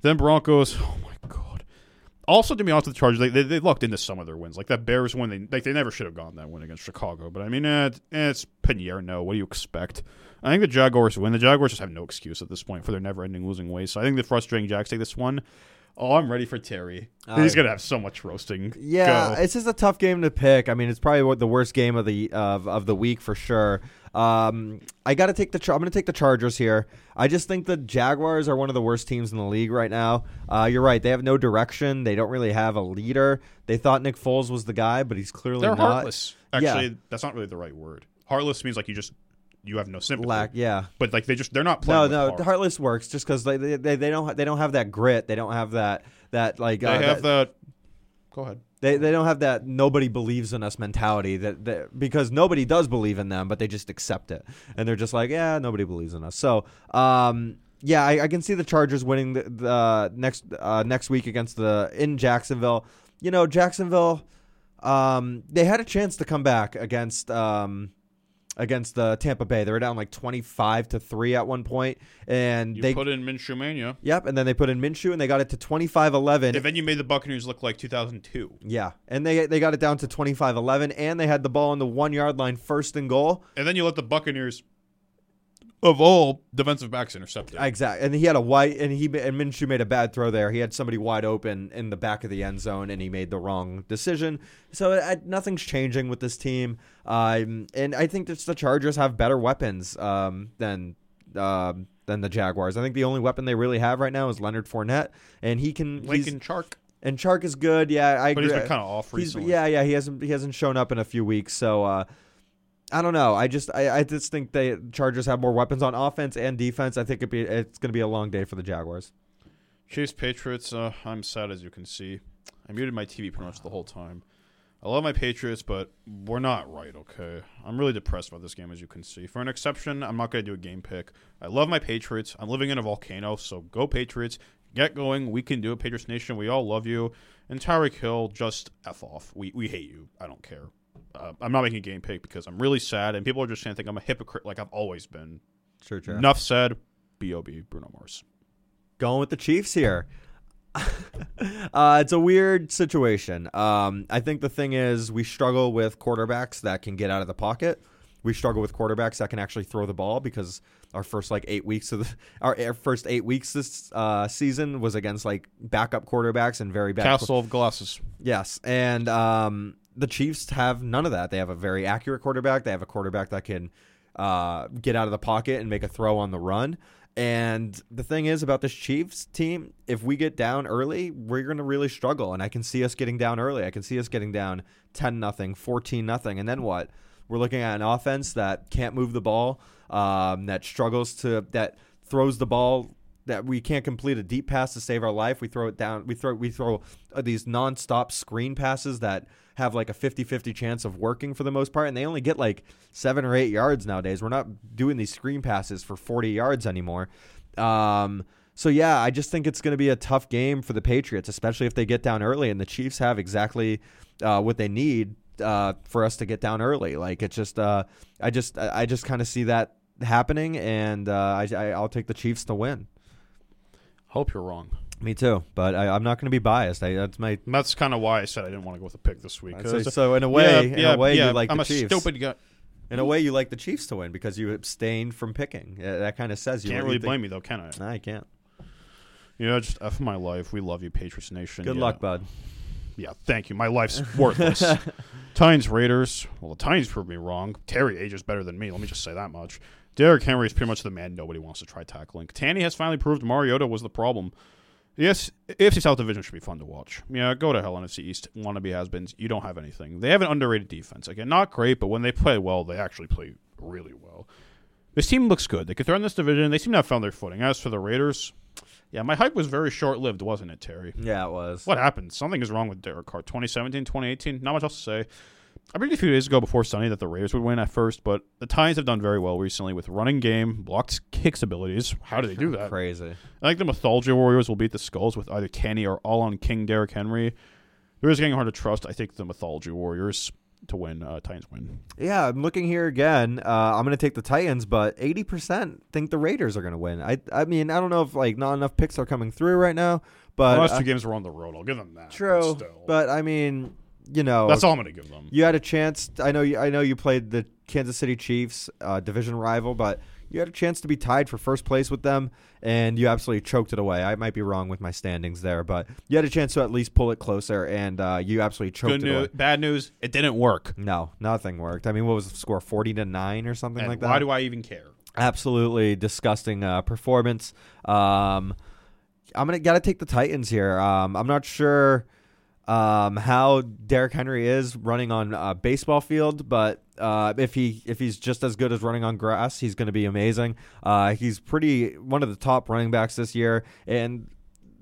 Speaker 1: Then Broncos. Oh my god. Also, to be honest with the Chargers, they, they, they lucked into some of their wins. Like that Bears win, they like they never should have gone that win against Chicago. But I mean, eh, it- eh, it's Pineiro. No, what do you expect? I think the Jaguars win. The Jaguars just have no excuse at this point for their never-ending losing ways. So I think the frustrating Jags take this one. Oh, I'm ready for Terry.
Speaker 2: Oh,
Speaker 1: He's gonna have so much roasting.
Speaker 2: Yeah,
Speaker 1: Go.
Speaker 2: it's just a tough game to pick. I mean, it's probably the worst game of the of, of the week for sure. Um, I got to take the. Char- I'm going to take the Chargers here. I just think the Jaguars are one of the worst teams in the league right now. Uh, you're right; they have no direction. They don't really have a leader. They thought Nick Foles was the guy, but he's clearly
Speaker 1: They're
Speaker 2: not.
Speaker 1: heartless.
Speaker 2: Yeah.
Speaker 1: Actually, that's not really the right word. Heartless means like you just you have no sympathy.
Speaker 2: Lack, yeah.
Speaker 1: But like they just they're not
Speaker 2: No,
Speaker 1: playing.
Speaker 2: no,
Speaker 1: with heart.
Speaker 2: heartless works just because they, they they they don't they don't have that grit. They don't have that that like
Speaker 1: They
Speaker 2: uh,
Speaker 1: have
Speaker 2: that,
Speaker 1: the. Go ahead.
Speaker 2: They they don't have that nobody believes in us mentality that, that because nobody does believe in them, but they just accept it and they're just like yeah nobody believes in us. So um yeah I, I can see the Chargers winning the, the next uh, next week against the in Jacksonville. You know Jacksonville, um they had a chance to come back against um against the Tampa Bay. They were down like twenty five to three at one point, and
Speaker 1: You
Speaker 2: they
Speaker 1: put in Minshew Mania.
Speaker 2: Yep, and then they put in Minshew and they got it to 25-11.
Speaker 1: And then you made the Buccaneers look like 2002.
Speaker 2: yeah, and they they got it down to 25-11 and they had the ball on the 1-yard line first and goal.
Speaker 1: And then you let the Buccaneers of all defensive backs intercepted.
Speaker 2: Exactly, and he had a wide, and he and Minshew made a bad throw there. He had somebody wide open in the back of the end zone, and he made the wrong decision. So uh, nothing's changing with this team, um, and I think that the Chargers have better weapons um, than um than the Jaguars. I think the only weapon they really have right now is Leonard Fournette, and he can. he's-
Speaker 1: Lincoln Chark,
Speaker 2: and Chark is good. Yeah, I
Speaker 1: but
Speaker 2: agree.
Speaker 1: he's been kind of off
Speaker 2: He's-
Speaker 1: recently.
Speaker 2: yeah, yeah, he hasn't he hasn't shown up in a few weeks, so uh, I don't know. I just I, I just think the Chargers have more weapons on offense and defense. I think it'd be it's going to be a long day for the Jaguars.
Speaker 1: Chiefs Patriots. Uh, I'm sad as you can see. I muted my TV pretty much the whole time. I love my Patriots, but we're not right. Okay, I'm really depressed about this game, as you can see. For an exception, I'm not going to do a game pick. I love my Patriots. I'm living in a volcano, so go Patriots. Get going. We can do it, Patriots Nation. We all love you. And Tyreek Hill, just f off. We we hate you. I don't care. Uh, I'm not making a game pick because I'm really sad, and people are just going to think I'm a hypocrite, like I've always been.
Speaker 2: Sure, sure.
Speaker 1: Enough said. B.O.B. Bruno Mars.
Speaker 2: Going with the Chiefs here. uh, it's a weird situation. Um, I think the thing is we struggle with quarterbacks that can get out of the pocket. We struggle with quarterbacks that can actually throw the ball because our first like eight weeks of the, our, first eight weeks this uh, season was against like backup quarterbacks and very bad.
Speaker 1: Castle of Glasses.
Speaker 2: Yes, and um, the Chiefs have none of that. They have a very accurate quarterback. They have a quarterback that can uh, get out of the pocket and make a throw on the run. And the thing is about this Chiefs team, if we get down early, we're going to really struggle. And I can see us getting down early. I can see us getting down 10 nothing, 14 nothing. And then what? We're looking at an offense that can't move the ball, um, that struggles to, that throws the ball that we can't complete a deep pass to save our life. We throw it down. We throw we throw uh, these nonstop screen passes that have like a 50-50 chance of working for the most part and they only get like 7 or 8 yards nowadays. We're not doing these screen passes for 40 yards anymore. Um so yeah, I just think it's going to be a tough game for the Patriots, especially if they get down early and the Chiefs have exactly uh, what they need uh, for us to get down early. Like it's just uh, I just I just kind of see that happening and uh, I I'll take the Chiefs to win.
Speaker 1: Hope you're wrong.
Speaker 2: Me too, but I, I'm not going to be biased. I, that's my.
Speaker 1: And that's kind of why I said I didn't want to go with a pick this week.
Speaker 2: Say so in a way,
Speaker 1: yeah,
Speaker 2: in
Speaker 1: yeah,
Speaker 2: a way,
Speaker 1: yeah,
Speaker 2: you like
Speaker 1: I'm
Speaker 2: the
Speaker 1: a
Speaker 2: Chiefs.
Speaker 1: stupid guy.
Speaker 2: In a way, you like the Chiefs to win because you abstained from picking. Uh, that kind of says you
Speaker 1: Can't really
Speaker 2: you
Speaker 1: blame me though, can I?
Speaker 2: Nah, I can't.
Speaker 1: You know, just F my life. We love you, Patriots Nation.
Speaker 2: Good
Speaker 1: Yeah.
Speaker 2: luck, bud.
Speaker 1: Yeah, thank you. My life's worthless. Titans Raiders. Well, the Titans proved me wrong. Terry ages better than me. Let me just say that much. Derrick Henry is pretty much the man nobody wants to try tackling. Tanny has finally proved Mariota was the problem. Yes, AFC South Division should be fun to watch. Yeah, go to hell, NFC East. Wannabe has-beens. You don't have anything. They have an underrated defense. Again, not great, but when they play well, they actually play really well. This team looks good. They can threaten this division. They seem to have found their footing. As for the Raiders, yeah, my hype was very short-lived, wasn't it, Terry?
Speaker 2: Yeah, it was.
Speaker 1: What happened? Something is wrong with Derek Carr. 2017, 2018, not much else to say. I predicted a few days ago before Sunday that the Raiders would win at first, but the Titans have done very well recently with running game, blocked kicks abilities. How do they do that?
Speaker 2: Crazy.
Speaker 1: I think the Mythology Warriors will beat the Skulls with either Tanny or all on King Derrick Henry. It is getting hard to trust. I think the Mythology Warriors to win. Uh, Titans win.
Speaker 2: Yeah, I'm looking here again. Uh, I'm going to take the Titans, but 80% think the Raiders are going to win. I I mean, I don't know if like not enough picks are coming through right now, but
Speaker 1: the last
Speaker 2: uh,
Speaker 1: two games were on the road. I'll give them that.
Speaker 2: true.
Speaker 1: still.
Speaker 2: But I mean, you know,
Speaker 1: that's all I'm going to give them.
Speaker 2: you had a chance. I know you. I know you played the Kansas City Chiefs, uh, division rival, but you had a chance to be tied for first place with them, and you absolutely choked it away. I might be wrong with my standings there, but you had a chance to at least pull it closer, and uh, you absolutely choked
Speaker 1: Good
Speaker 2: it away.
Speaker 1: bad news. It didn't work.
Speaker 2: No, nothing worked. I mean, what was the score? Forty to nine or something
Speaker 1: And
Speaker 2: like that.
Speaker 1: why do I even care?
Speaker 2: Absolutely disgusting uh, performance. Um, I'm gonna gotta take the Titans here. Um, I'm not sure um, how Derrick Henry is running on a baseball field, but uh, if he if he's just as good as running on grass, he's going to be amazing. Uh, he's pretty one of the top running backs this year, and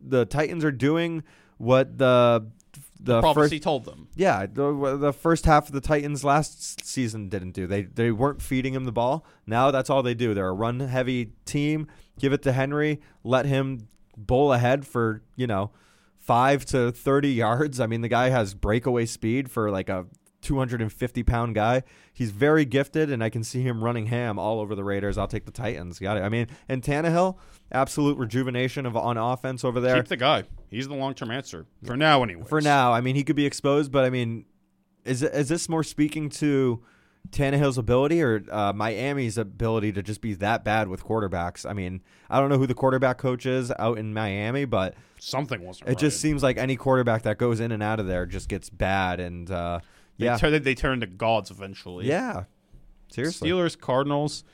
Speaker 2: the Titans are doing what the the first
Speaker 1: Prophecy told them.
Speaker 2: yeah, the, the first half of the Titans last season didn't do. They they weren't feeding him the ball. Now that's all they do. They're a run heavy team. Give it to Henry. Let him bowl ahead for you know five to thirty yards. I mean, the guy has breakaway speed for like a 250 pound guy. He's very gifted, and I can see him running ham all over the Raiders. I'll take the Titans. Got it. I mean, and Tannehill, absolute rejuvenation of on offense over there.
Speaker 1: Keep the guy. He's the long term answer for now, anyway.
Speaker 2: For now, I mean, he could be exposed, but I mean, is is this more speaking to Tannehill's ability or uh, Miami's ability to just be that bad with quarterbacks. I mean, I don't know who the quarterback coach is out in Miami, but
Speaker 1: Something wasn't.
Speaker 2: it
Speaker 1: right.
Speaker 2: just seems like any quarterback that goes in and out of there just gets bad. And uh,
Speaker 1: they
Speaker 2: yeah,
Speaker 1: turn they turn to gods eventually.
Speaker 2: yeah, seriously.
Speaker 1: Steelers Cardinals.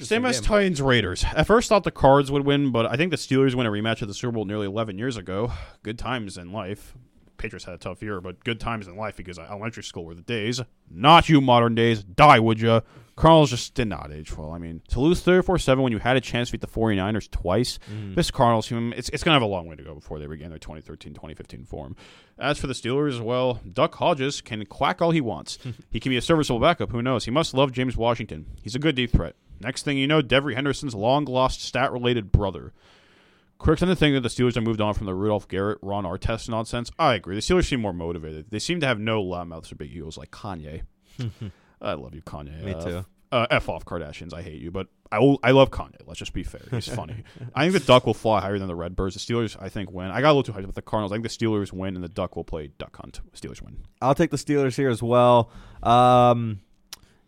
Speaker 1: Same as
Speaker 2: game.
Speaker 1: Titans Raiders. At first, thought the Cards would win, but I think the Steelers win a rematch of the Super Bowl nearly 11 years ago. Good times in life. Patriots had a tough year, but good times in life because elementary school were the days. Not you modern days. Die, would ya? Cardinals just did not age well. I mean, to lose 34 7 when you had a chance to beat the 49ers twice,
Speaker 2: Mm.
Speaker 1: this Cardinals team, it's, it's going to have a long way to go before they regain their 2013 2015 form. As for the Steelers, well, Duck Hodges can quack all he wants. he can be a serviceable backup. Who knows? He must love James Washington. He's a good deep threat. Next thing you know, Devery Henderson's long lost stat related brother. Critics tend to think that the Steelers have moved on from the Rudolph Garrett, Ron Artest nonsense. I agree. The Steelers seem more motivated. They seem to have no loudmouths or big egos like Kanye. I love you, Kanye.
Speaker 2: Me
Speaker 1: Uh,
Speaker 2: too.
Speaker 1: Uh, F off Kardashians. I hate you, but I will, I love Kanye. Let's just be fair. He's funny. I think the Duck will fly higher than the Redbirds. The Steelers, I think, win. I got a little too hyped with the Cardinals. I think the Steelers win, and the Duck will play Duck Hunt. Steelers win.
Speaker 2: I'll take the Steelers here as well. Um,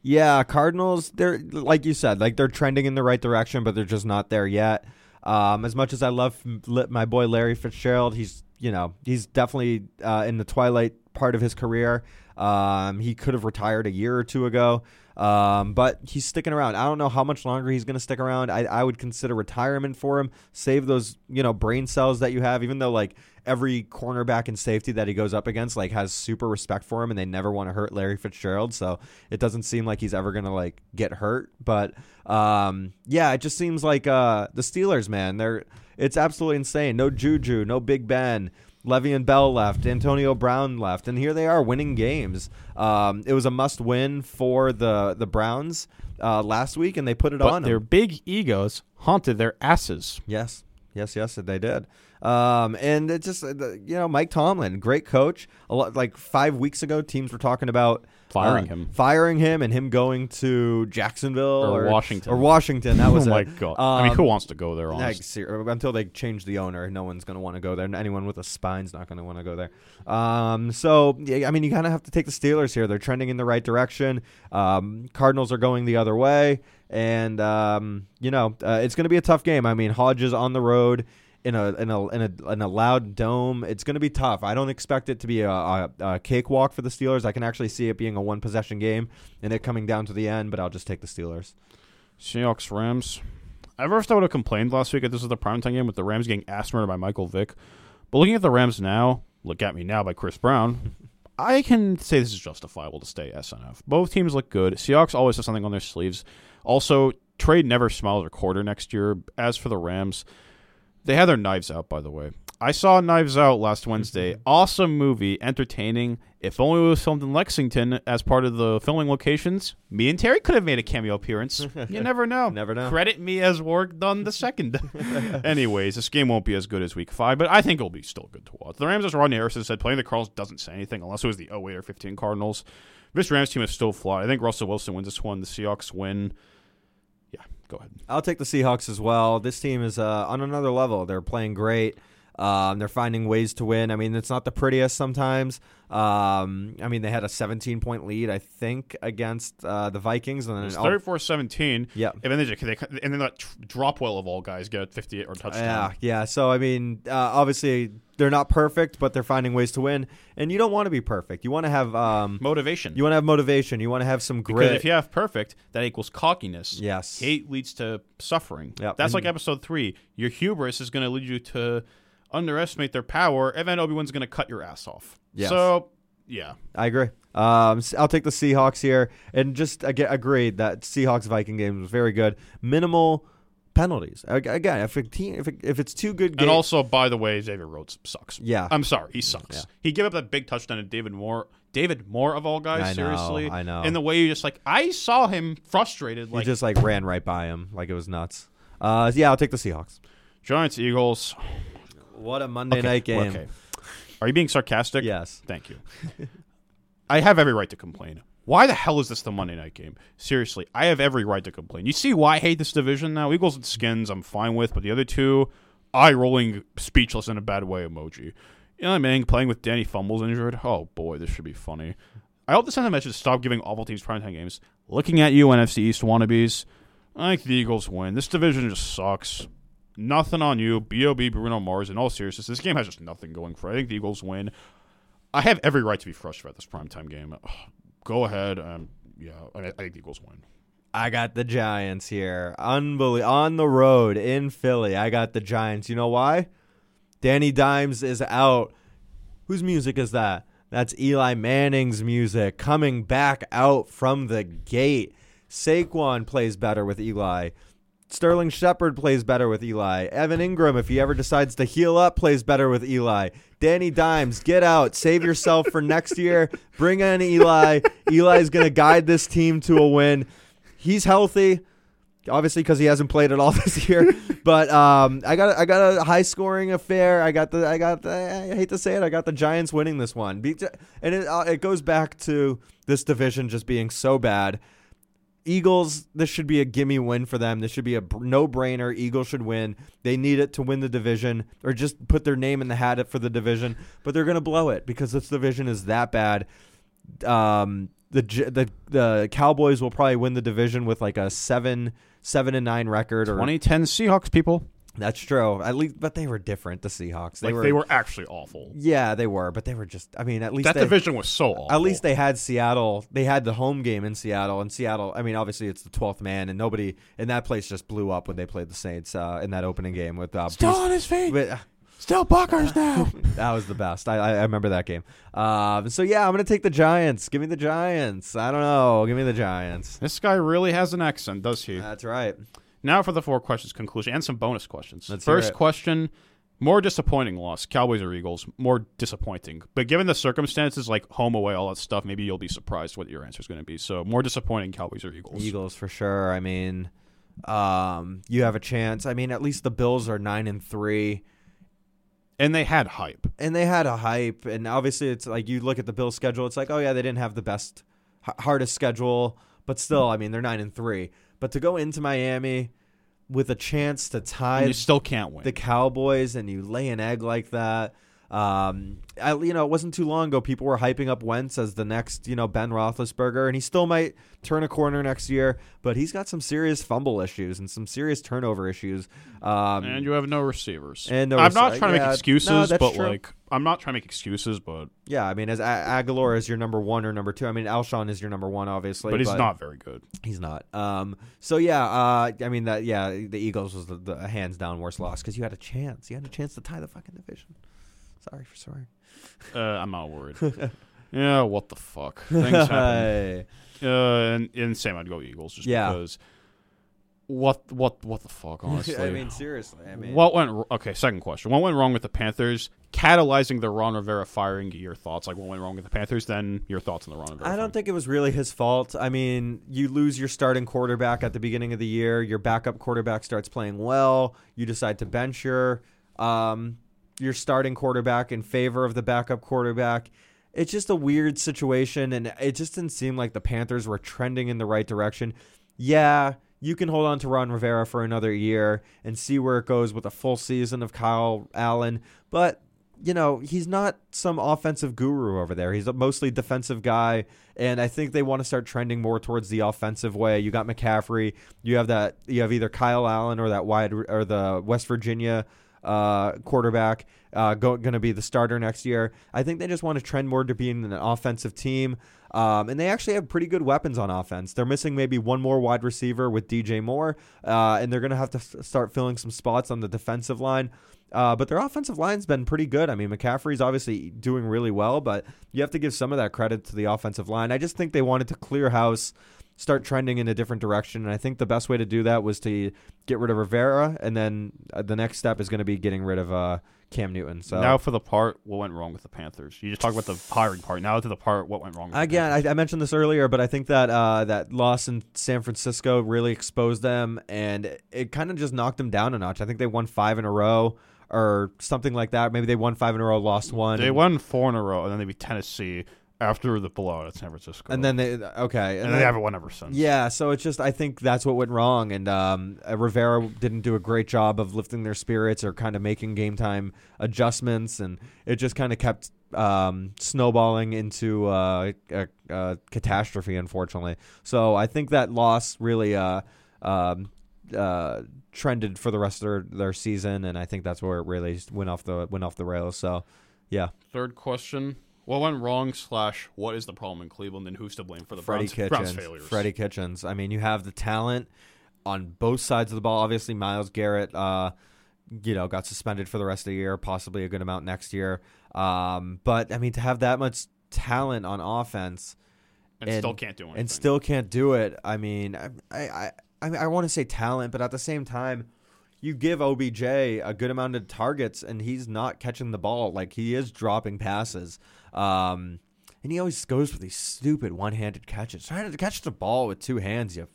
Speaker 2: yeah, Cardinals. They're like you said, like they're trending in the right direction, but they're just not there yet. Um, as much as I love my boy Larry Fitzgerald, he's you know he's definitely uh, in the twilight part of his career. Um, he could have retired a year or two ago, um, but he's sticking around. I don't know how much longer he's going to stick around. I, I would consider retirement for him. Save those you know brain cells that you have, even though like every cornerback and safety that he goes up against like has super respect for him and they never want to hurt Larry Fitzgerald so it doesn't seem like he's ever gonna like get hurt but um yeah it just seems like uh the Steelers man they're it's absolutely insane no Juju no Big Ben Le'Veon Bell left Antonio Brown left and here they are winning games um it was a must win for the the Browns uh last week and they put it
Speaker 1: But
Speaker 2: on
Speaker 1: their
Speaker 2: them.
Speaker 1: big egos haunted their asses.
Speaker 2: Yes, yes, yes, they did. Um, and it just uh, you know Mike Tomlin, great coach. A lot like five weeks ago, teams were talking about
Speaker 1: Firing
Speaker 2: uh,
Speaker 1: him.
Speaker 2: firing him, and him going to Jacksonville
Speaker 1: Or Washington.
Speaker 2: or Washington. That was
Speaker 1: oh
Speaker 2: it.
Speaker 1: my god! I mean,
Speaker 2: Um,
Speaker 1: who wants to go there? Honestly?
Speaker 2: until they change the owner, no one's going to want to go there. Anyone with a spine's not going to want to go there. Um, so yeah, I mean, you kind of have to take the Steelers here. They're trending in the right direction. Um, Cardinals are going the other way, and um, you know uh, it's going to be a tough game. I mean, Hodges on the road. In a, in a in a in a loud dome, it's going to be tough. I don't expect it to be a, a, a cakewalk for the Steelers. I can actually see it being a one possession game and it coming down to the end. But I'll just take the Steelers.
Speaker 1: Seahawks Rams. At first, I would have complained last week that this was the primetime game with the Rams getting ass murdered by Michael Vick. But looking at the Rams now, look at me now by Chris Brown, I can say this is justifiable to stay SNF. Both teams look good. Seahawks always have something on their sleeves. Also, trade never smiles a quarter next year. As for the Rams, they had their knives out, by the way. I saw Knives Out last mm-hmm. Wednesday. awesome movie, entertaining. If only it was filmed in Lexington as part of the filming locations, me and Terry could have made a cameo appearance. You never know.
Speaker 2: Never know.
Speaker 1: Credit me as work done the second. Anyways, this game won't be as good as week five, but I think it'll be still good to watch. The Rams, as Rodney Harrison said, playing the Cardinals doesn't say anything unless it was the 08 or 15 Cardinals. This Rams team is still flawed. I think Russell Wilson wins this one. The Seahawks win. Go ahead.
Speaker 2: I'll take the Seahawks as well. This team is uh, on another level. They're playing great. Um, they're finding ways to win. I mean, it's not the prettiest sometimes. Um, I mean, they had a 17 point lead, I think, against uh, the Vikings, and then
Speaker 1: It's
Speaker 2: all-
Speaker 1: 34-17.
Speaker 2: Yeah.
Speaker 1: And then they, just- they and then that Dropwell of all guys get 58 or touchdown.
Speaker 2: Yeah, yeah. So I mean, uh, obviously they're not perfect, but they're finding ways to win. And you don't want to be perfect. You want to have um,
Speaker 1: Motivation.
Speaker 2: you want to have motivation. You want to have some
Speaker 1: because
Speaker 2: grit.
Speaker 1: if you have perfect, that equals cockiness.
Speaker 2: Yes.
Speaker 1: Hate leads to suffering.
Speaker 2: Yep.
Speaker 1: That's
Speaker 2: And-
Speaker 1: like episode three. Your hubris is going to lead you to underestimate their power, and then Obi Wan's going to cut your ass off.
Speaker 2: Yes.
Speaker 1: So, yeah.
Speaker 2: I agree. Um, I'll take the Seahawks here, and just again agreed that Seahawks Viking game was very good. Minimal penalties. Again, if a team, if, it, if it's two good games,
Speaker 1: And also, by the way, Xavier Rhodes sucks.
Speaker 2: Yeah.
Speaker 1: I'm sorry, he sucks.
Speaker 2: Yeah.
Speaker 1: He gave up that big touchdown to David Moore. David Moore of all guys,
Speaker 2: I know,
Speaker 1: seriously.
Speaker 2: I know.
Speaker 1: In the way you just like, I saw him frustrated.
Speaker 2: he
Speaker 1: Like
Speaker 2: just like ran right by him, like it was nuts. Uh, yeah, I'll take the Seahawks.
Speaker 1: Giants, Eagles.
Speaker 2: What a Monday
Speaker 1: Okay,
Speaker 2: night game.
Speaker 1: Okay. Are you being sarcastic?
Speaker 2: Yes.
Speaker 1: Thank you. I have every right to complain. Why the hell is this the Monday night game? Seriously, I have every right to complain. You see why I hate this division now? Eagles and Skins, I'm fine with, but the other two, eye rolling, speechless in a bad way emoji. You know what I mean? Playing with Danny Fumbles injured. Oh boy, this should be funny. I hope the sentiment should stop giving awful teams primetime games. Looking at you, NFC East wannabes, I think the Eagles win. This division just sucks. Nothing on you, B.o.B Bruno Mars. In all seriousness, this game has just nothing going for. it. I think the Eagles win. I have every right to be frustrated at this primetime game. Ugh, go ahead. Um, yeah, I, I think the Eagles win.
Speaker 2: I got the Giants here. Unbelievable. On the road in Philly, I got the Giants. You know why? Danny Dimes is out. Whose music is that? That's Eli Manning's music coming back out from the gate. Saquon plays better with Eli. Sterling Shepard plays better with Eli. Evan Engram, if he ever decides to heal up, plays better with Eli. Danny Dimes, get out. Save yourself for next year. Bring in Eli. Eli's going to guide this team to a win. He's healthy, obviously because he hasn't played at all this year. but um, I got I got a high scoring affair. I got the I got the, I hate to say it. I got the Giants winning this one. And it uh, it goes back to this division just being so bad. Eagles, this should be a gimme win for them. This should be a no brainer. Eagles should win. They need it to win the division or just put their name in the hat for the division, but they're going to blow it because this division is that bad. Um, the the the Cowboys will probably win the division with like a seven seven and nine record or
Speaker 1: 2010 Seahawks people.
Speaker 2: That's true. At least, but they were different. The Seahawks, they
Speaker 1: like
Speaker 2: were,
Speaker 1: they were actually awful.
Speaker 2: yeah, they were, but they were just. I mean, at least
Speaker 1: That
Speaker 2: they,
Speaker 1: division was so awful.
Speaker 2: at least they had Seattle. They had the home game in Seattle, and Seattle. I mean, obviously it's the twelfth man, and nobody in that place just blew up when they played the Saints uh, in that opening game with uh,
Speaker 1: still
Speaker 2: Brees-
Speaker 1: on his feet.
Speaker 2: with-
Speaker 1: Still Buckers now.
Speaker 2: that was the best. I, I, I remember that game. Um, so yeah, I'm gonna take the Giants. Give me the Giants. I don't know. Give me the Giants.
Speaker 1: this guy really has an accent, does he?
Speaker 2: That's right.
Speaker 1: Now for the four questions conclusion and some bonus questions.
Speaker 2: Let's
Speaker 1: First question: More disappointing loss, Cowboys or Eagles? More disappointing, but given the circumstances, like home away, all that stuff, maybe you'll be surprised what your answer is going to be. So more disappointing, Cowboys or Eagles?
Speaker 2: Eagles for sure. I mean, um, you have a chance. I mean, at least the Bills are nine and three.
Speaker 1: And they had hype.
Speaker 2: and they had a hype and obviously it's like you look at the Bills schedule it's like oh yeah they didn't have the best h- hardest schedule but still I mean they're 9 and 3 but to go into Miami with a chance to
Speaker 1: And
Speaker 2: tie
Speaker 1: you still can't win.
Speaker 2: the Cowboys and you lay an egg like that um I, you know it wasn't too long ago people were hyping up Wentz as the next you know Ben Roethlisberger and he still might turn a corner next year but he's got some serious fumble issues and some serious turnover issues um
Speaker 1: and you have no receivers.
Speaker 2: And no
Speaker 1: I'm not
Speaker 2: rece-
Speaker 1: trying to
Speaker 2: yeah,
Speaker 1: make excuses,
Speaker 2: no,
Speaker 1: but
Speaker 2: true.
Speaker 1: like I'm not trying to make excuses, but
Speaker 2: Yeah, I mean, as Agholor is your number one or number two. I mean, Alshon is your number one, obviously,
Speaker 1: but he's not very good.
Speaker 2: He's not. Um. So yeah. Uh. I mean that. Yeah. The Eagles was the, the hands down worst loss because you had a chance. You had a chance to tie the fucking division. Sorry for sorry.
Speaker 1: Uh, I'm not worried. yeah, what the fuck? Things happen. Uh, and, and same, I'd go Eagles just
Speaker 2: Yeah.
Speaker 1: because. What what what the fuck? Honestly,
Speaker 2: I mean, seriously. I mean,
Speaker 1: what went okay? Second question: What went wrong with the Panthers catalyzing the Ron Rivera firing? Your thoughts? Like what went wrong with the Panthers? Then your thoughts on the Ron Rivera?
Speaker 2: I don't
Speaker 1: firing.
Speaker 2: think it was really his fault. I mean, you lose your starting quarterback at the beginning of the year. Your backup quarterback starts playing well. You decide to bench your um, your starting quarterback in favor of the backup quarterback. It's just a weird situation, and it just didn't seem like the Panthers were trending in the right direction. Yeah, you can hold on to Ron Rivera for another year and see where it goes with a full season of Kyle Allen, but you know, he's not some offensive guru over there. He's a mostly defensive guy, and I think they want to start trending more towards the offensive way. You got McCaffrey. You have that. You have either Kyle Allen or that wide or the West Virginia uh, quarterback uh, going to be the starter next year. I think they just want to trend more to being an offensive team. Um, and they actually have pretty good weapons on offense. They're missing maybe one more wide receiver with DJ Moore, uh, and they're going to have to s- start filling some spots on the defensive line. Uh, but their offensive line's been pretty good. I mean, McCaffrey's obviously doing really well, but you have to give some of that credit to the offensive line. I just think they wanted to clear house, start trending in a different direction, and I think the best way to do that was to get rid of Rivera, and then uh, the next step is going to be getting rid of uh, Cam Newton. So
Speaker 1: Now for the part what went wrong with the Panthers. You just talked about the hiring part. Now to the part what went wrong. With
Speaker 2: Again. I, I mentioned this earlier, but I think that uh, that loss in San Francisco really exposed them, and it, it kind of just knocked them down a notch. I think they won five in a row or something like that. Maybe they won five in a row, lost one.
Speaker 1: they won four in a row, and then they beat Tennessee after the blowout at San Francisco,
Speaker 2: and then they okay,
Speaker 1: and, they haven't won ever since.
Speaker 2: Yeah, so it's just I think that's what went wrong, and um, uh, Rivera didn't do a great job of lifting their spirits or kind of making game time adjustments, and it just kind of kept um, snowballing into uh, a, a catastrophe, unfortunately. So I think that loss really uh, um, uh, trended for the rest of their, their season, and I think that's where it really went off the went off the rails. So yeah,
Speaker 1: Third question: What went wrong? Slash, what is the problem in Cleveland, and who's to blame for the
Speaker 2: Freddie
Speaker 1: Browns, Browns failures?
Speaker 2: Freddie Kitchens. I mean, you have the talent on both sides of the ball. Obviously, Myles Garrett, uh, you know, got suspended for the rest of the year, possibly a good amount next year. Um, but I mean, to have that much talent on offense
Speaker 1: and,
Speaker 2: and-
Speaker 1: still can't do anything.
Speaker 2: and still can't do it. I mean, I I I, I want to say talent, but at the same time, you give OBJ a good amount of targets, and he's not catching the ball. Like he is dropping passes. Um, and he always goes for these stupid one-handed catches. Trying to catch the ball with two hands, you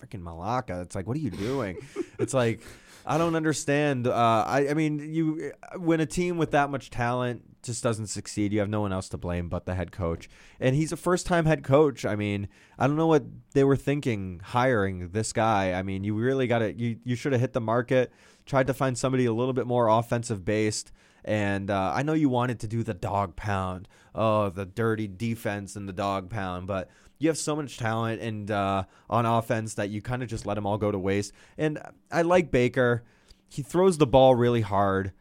Speaker 2: freaking Malaka. It's like, what are you doing? it's like, I don't understand. Uh, I, I mean, you when a team with that much talent just doesn't succeed, you have no one else to blame but the head coach. And he's a first-time head coach. I mean, I don't know what they were thinking hiring this guy. I mean, you really got to you you should have hit the market, tried to find somebody a little bit more offensive based. And uh, I know you wanted to do the dog pound, oh, the dirty defense and the dog pound, but you have so much talent and uh, on offense that you kind of just let them all go to waste. And I like Baker; he throws the ball really hard,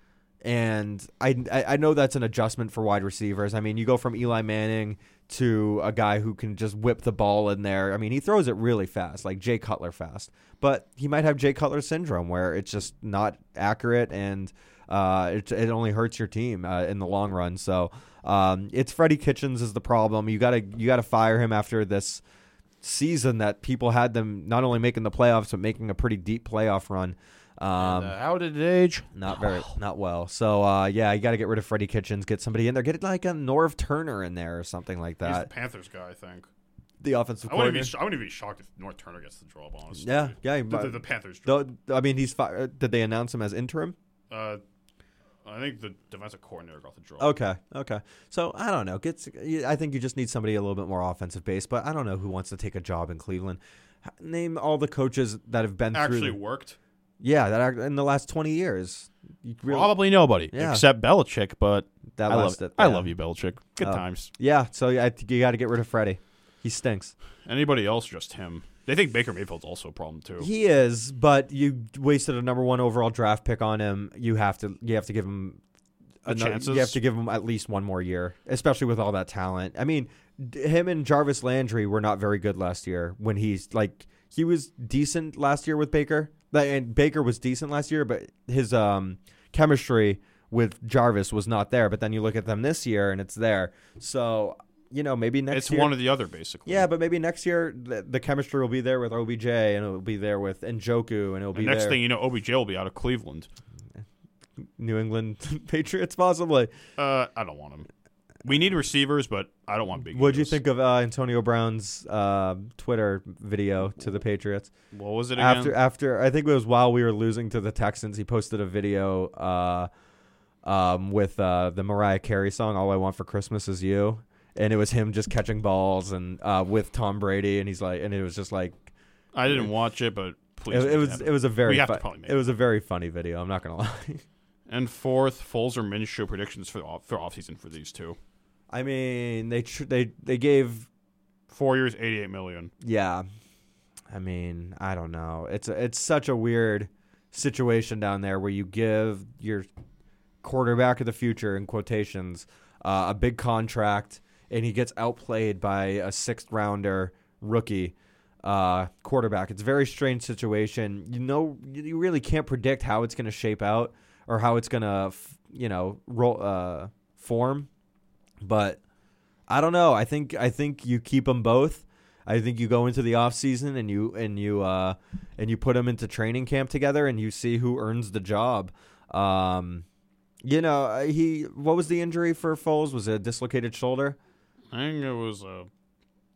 Speaker 2: and I I I know that's an adjustment for wide receivers. I mean, you go from Eli Manning to a guy who can just whip the ball in there. I mean, he throws it really fast, like Jay Cutler fast. But he might have Jay Cutler syndrome, where it's just not accurate and uh, it, it only hurts your team uh, in the long run. So um, it's Freddie Kitchens is the problem. You gotta you gotta fire him after this season that people had them not only making the playoffs but making a pretty deep playoff run. Um,
Speaker 1: And, uh, how did it age?
Speaker 2: not very, not well. So uh, yeah, you got to get rid of Freddie Kitchens, get somebody in there, get like a Norv Turner in there or something like
Speaker 1: He's the
Speaker 2: that.
Speaker 1: Panthers guy, I think.
Speaker 2: The offensive
Speaker 1: I wouldn't, be, sh- I wouldn't be shocked if Norv Turner gets the job. Honestly,
Speaker 2: Yeah, yeah.
Speaker 1: The, the, the Panthers.
Speaker 2: Though, I mean, he's. Fi- uh, did they announce him as interim?
Speaker 1: Uh, I think the defensive coordinator got the job.
Speaker 2: Okay, okay. So I don't know. Gets. I think you just need somebody a little bit more offensive based, but I don't know who wants to take a job in Cleveland. Name all the coaches that have been through.
Speaker 1: Actually
Speaker 2: through.
Speaker 1: worked.
Speaker 2: Yeah, that act- in the last twenty years. Really-
Speaker 1: Probably nobody
Speaker 2: Yeah.
Speaker 1: except Belichick, but
Speaker 2: that
Speaker 1: I love
Speaker 2: lasted.
Speaker 1: I love you, Belichick. Good
Speaker 2: Oh.
Speaker 1: times.
Speaker 2: Yeah, so I you got to get rid of Freddie. He stinks.
Speaker 1: Anybody else? Just him. They think Baker Mayfield's also a problem too.
Speaker 2: He is, but you wasted a number one overall draft pick on him. You have to you have to give him a
Speaker 1: chances?
Speaker 2: You have to give him at least one more year, especially with all that talent. I mean, him and Jarvis Landry were not very good last year. When he's like he was decent last year with Baker, and Baker was decent last year, but his um chemistry with Jarvis was not there. But then you look at them this year, and it's there. So you know maybe next
Speaker 1: it's
Speaker 2: year.
Speaker 1: one or the other, basically.
Speaker 2: Yeah, but maybe next year the, the chemistry will be there with OBJ and it'll be there with Njoku and it'll
Speaker 1: And
Speaker 2: be
Speaker 1: next
Speaker 2: there
Speaker 1: thing you know, OBJ will be out of Cleveland.
Speaker 2: New England Patriots possibly.
Speaker 1: Uh, I don't want him. We need receivers, but I don't want big.
Speaker 2: What'd you think of uh, Antonio Brown's uh, Twitter video to the Patriots
Speaker 1: What was it again?
Speaker 2: after after I think it was while we were losing to the Texans? He posted a video uh, um, with uh, the Mariah Carey song "All I Want for Christmas Is You," and it was him just catching balls and uh, with Tom Brady, and he's like, and it was just like
Speaker 1: I didn't watch it, but please.
Speaker 2: it, it was
Speaker 1: happen.
Speaker 2: it was a very
Speaker 1: We have to
Speaker 2: fu- it was a very funny video. I'm not gonna lie.
Speaker 1: And fourth, Foles or Minshew predictions for off, for offseason for these two.
Speaker 2: I mean, they tr- they they gave
Speaker 1: Four years, eighty-eight million.
Speaker 2: yeah. I mean, I don't know. It's a, it's such a weird situation down there where you give your quarterback of the future in quotations uh, a big contract and he gets outplayed by a sixth rounder rookie uh, quarterback. It's a very strange situation. You know, you really can't predict how it's going to shape out or how it's going to, you know, roll uh, form. But I don't know. I think I think you keep them both. I think you go into the off season and you and you uh, and you put them into training camp together and you see who earns the job. Um, you know, he what was the injury for Foles? Was it a dislocated shoulder?
Speaker 1: I think it was a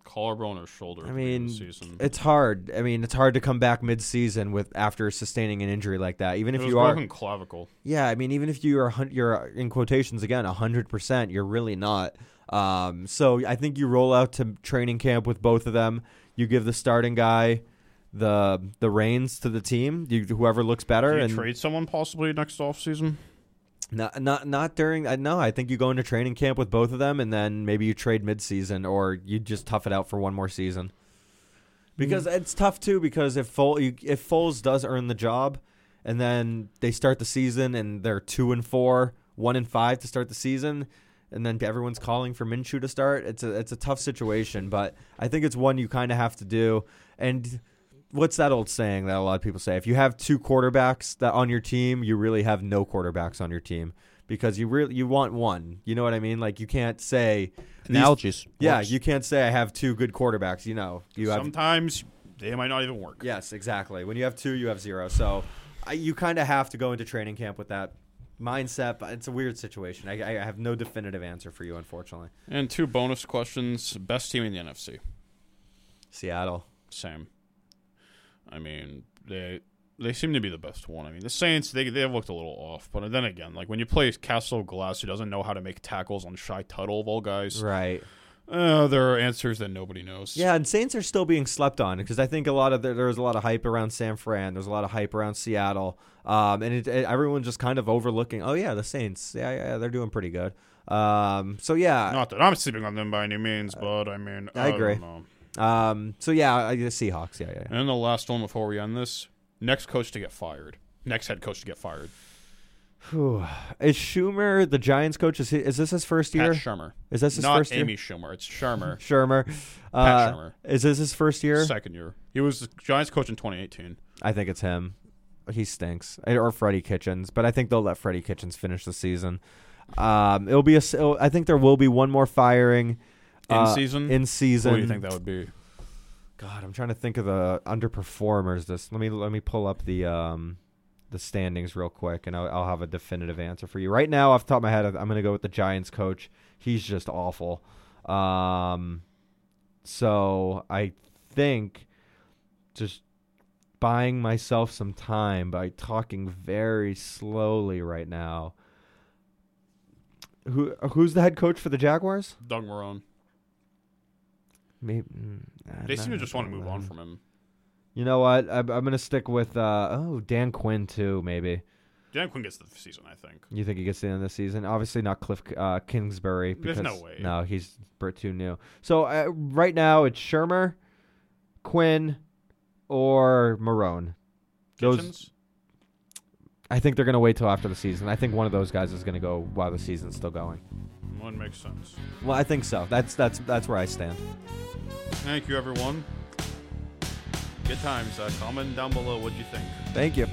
Speaker 1: collarbone or shoulder.
Speaker 2: I
Speaker 1: at the beginning
Speaker 2: mean,
Speaker 1: season.
Speaker 2: it's hard. I mean, it's hard to come back mid-season with after sustaining an injury like that. Even if you are,
Speaker 1: clavicle.
Speaker 2: yeah. I mean, even if you are, you're in quotations again, hundred percent, you're really not. Um, so I think you roll out to training camp with both of them. You give the starting guy the the reins to the team. You, whoever looks better, and
Speaker 1: trade someone possibly next offseason?
Speaker 2: Not not not during. I no. I think you go into training camp with both of them, and then maybe you trade midseason, or you just tough it out for one more season. Because mm. it's tough too. Because if you, if Foles does earn the job, and then they start the season and they're two and four, one and five to start the season, and then everyone's calling for Minshew to start. It's a it's a tough situation, but I think it's one you kind of have to do. And what's that old saying that a lot of people say? If you have two quarterbacks that on your team, you really have no quarterbacks on your team because you really you want one. You know what I mean? Like you can't say
Speaker 1: Analogies.
Speaker 2: yeah,
Speaker 1: works.
Speaker 2: you can't say I have two good quarterbacks. You know, you have
Speaker 1: Sometimes they might not even work.
Speaker 2: Yes, exactly. When you have two, you have zero. So I, you kind of have to go into training camp with that mindset. But it's a weird situation. I, I have no definitive answer for you, unfortunately.
Speaker 1: And two bonus questions. Best team in the NFC.
Speaker 2: Seattle.
Speaker 1: Same. I mean, they they seem to be the best one. I mean, the Saints they they looked a little off, but then again, like when you play Castle Glass, who doesn't know how to make tackles on Shy Tuttle of all guys,
Speaker 2: Right.
Speaker 1: uh, there are answers that nobody knows.
Speaker 2: Yeah, and Saints are still being slept on because I think a lot of there, there was a lot of hype around San Fran. There's a lot of hype around Seattle, um, and it, it, everyone just kind of overlooking. Oh yeah, the Saints. Yeah, yeah, yeah, they're doing pretty good. Um, so yeah,
Speaker 1: Not that I'm sleeping on them by any means, but I mean,
Speaker 2: I agree. Um, so yeah, I, the Seahawks. Yeah, yeah. yeah.
Speaker 1: And the last one before we end this: next coach to get fired, next head coach to get fired.
Speaker 2: Whew. Is Schumer the Giants coach? Is, he, is this his first year?
Speaker 1: Pat?
Speaker 2: Shurmur, Is this his
Speaker 1: not
Speaker 2: first
Speaker 1: Amy
Speaker 2: year?
Speaker 1: Schumer. It's Shurmur,
Speaker 2: Shurmur.
Speaker 1: Pat
Speaker 2: Uh,
Speaker 1: Shurmur.
Speaker 2: Is this his first year?
Speaker 1: Second year. He was the Giants coach in 2018.
Speaker 2: I think it's him. He stinks. Or Freddie Kitchens, but I think they'll let Freddie Kitchens finish the season. Um, it'll be a. it'll- I think there will be one more firing
Speaker 1: In
Speaker 2: uh,
Speaker 1: season?
Speaker 2: In season.
Speaker 1: What do you think that would be?
Speaker 2: God, I'm trying to think of the underperformers. This let me let me pull up the um the standings real quick, and I'll, I'll have a definitive answer for you. Right now, off the top of my head, I'm going to go with the Giants coach. He's just awful. Um, so I think just buying myself some time by talking very slowly right now. Who who's the head coach for the Jaguars?
Speaker 1: Doug Marrone.
Speaker 2: Maybe mm,
Speaker 1: They seem to just want to move on from him.
Speaker 2: You know what? I'm, I'm gonna stick with uh, oh Dan Quinn too. Maybe
Speaker 1: Dan Quinn gets the season, I think.
Speaker 2: you think he gets the end of the season? Obviously not Cliff uh, Kingsbury.
Speaker 1: There's
Speaker 2: Because,
Speaker 1: no way.
Speaker 2: No, he's too new. So uh, right now it's Shurmur, Quinn, or Marrone. Those-
Speaker 1: Kitchens?
Speaker 2: I think they're gonna wait till after the season. I think one of those guys is gonna go while the season's still going.
Speaker 1: One makes sense.
Speaker 2: Well, I think so. That's that's that's where I stand.
Speaker 1: Thank you, everyone. Good times. Uh, comment down below what you think.
Speaker 2: Thank you.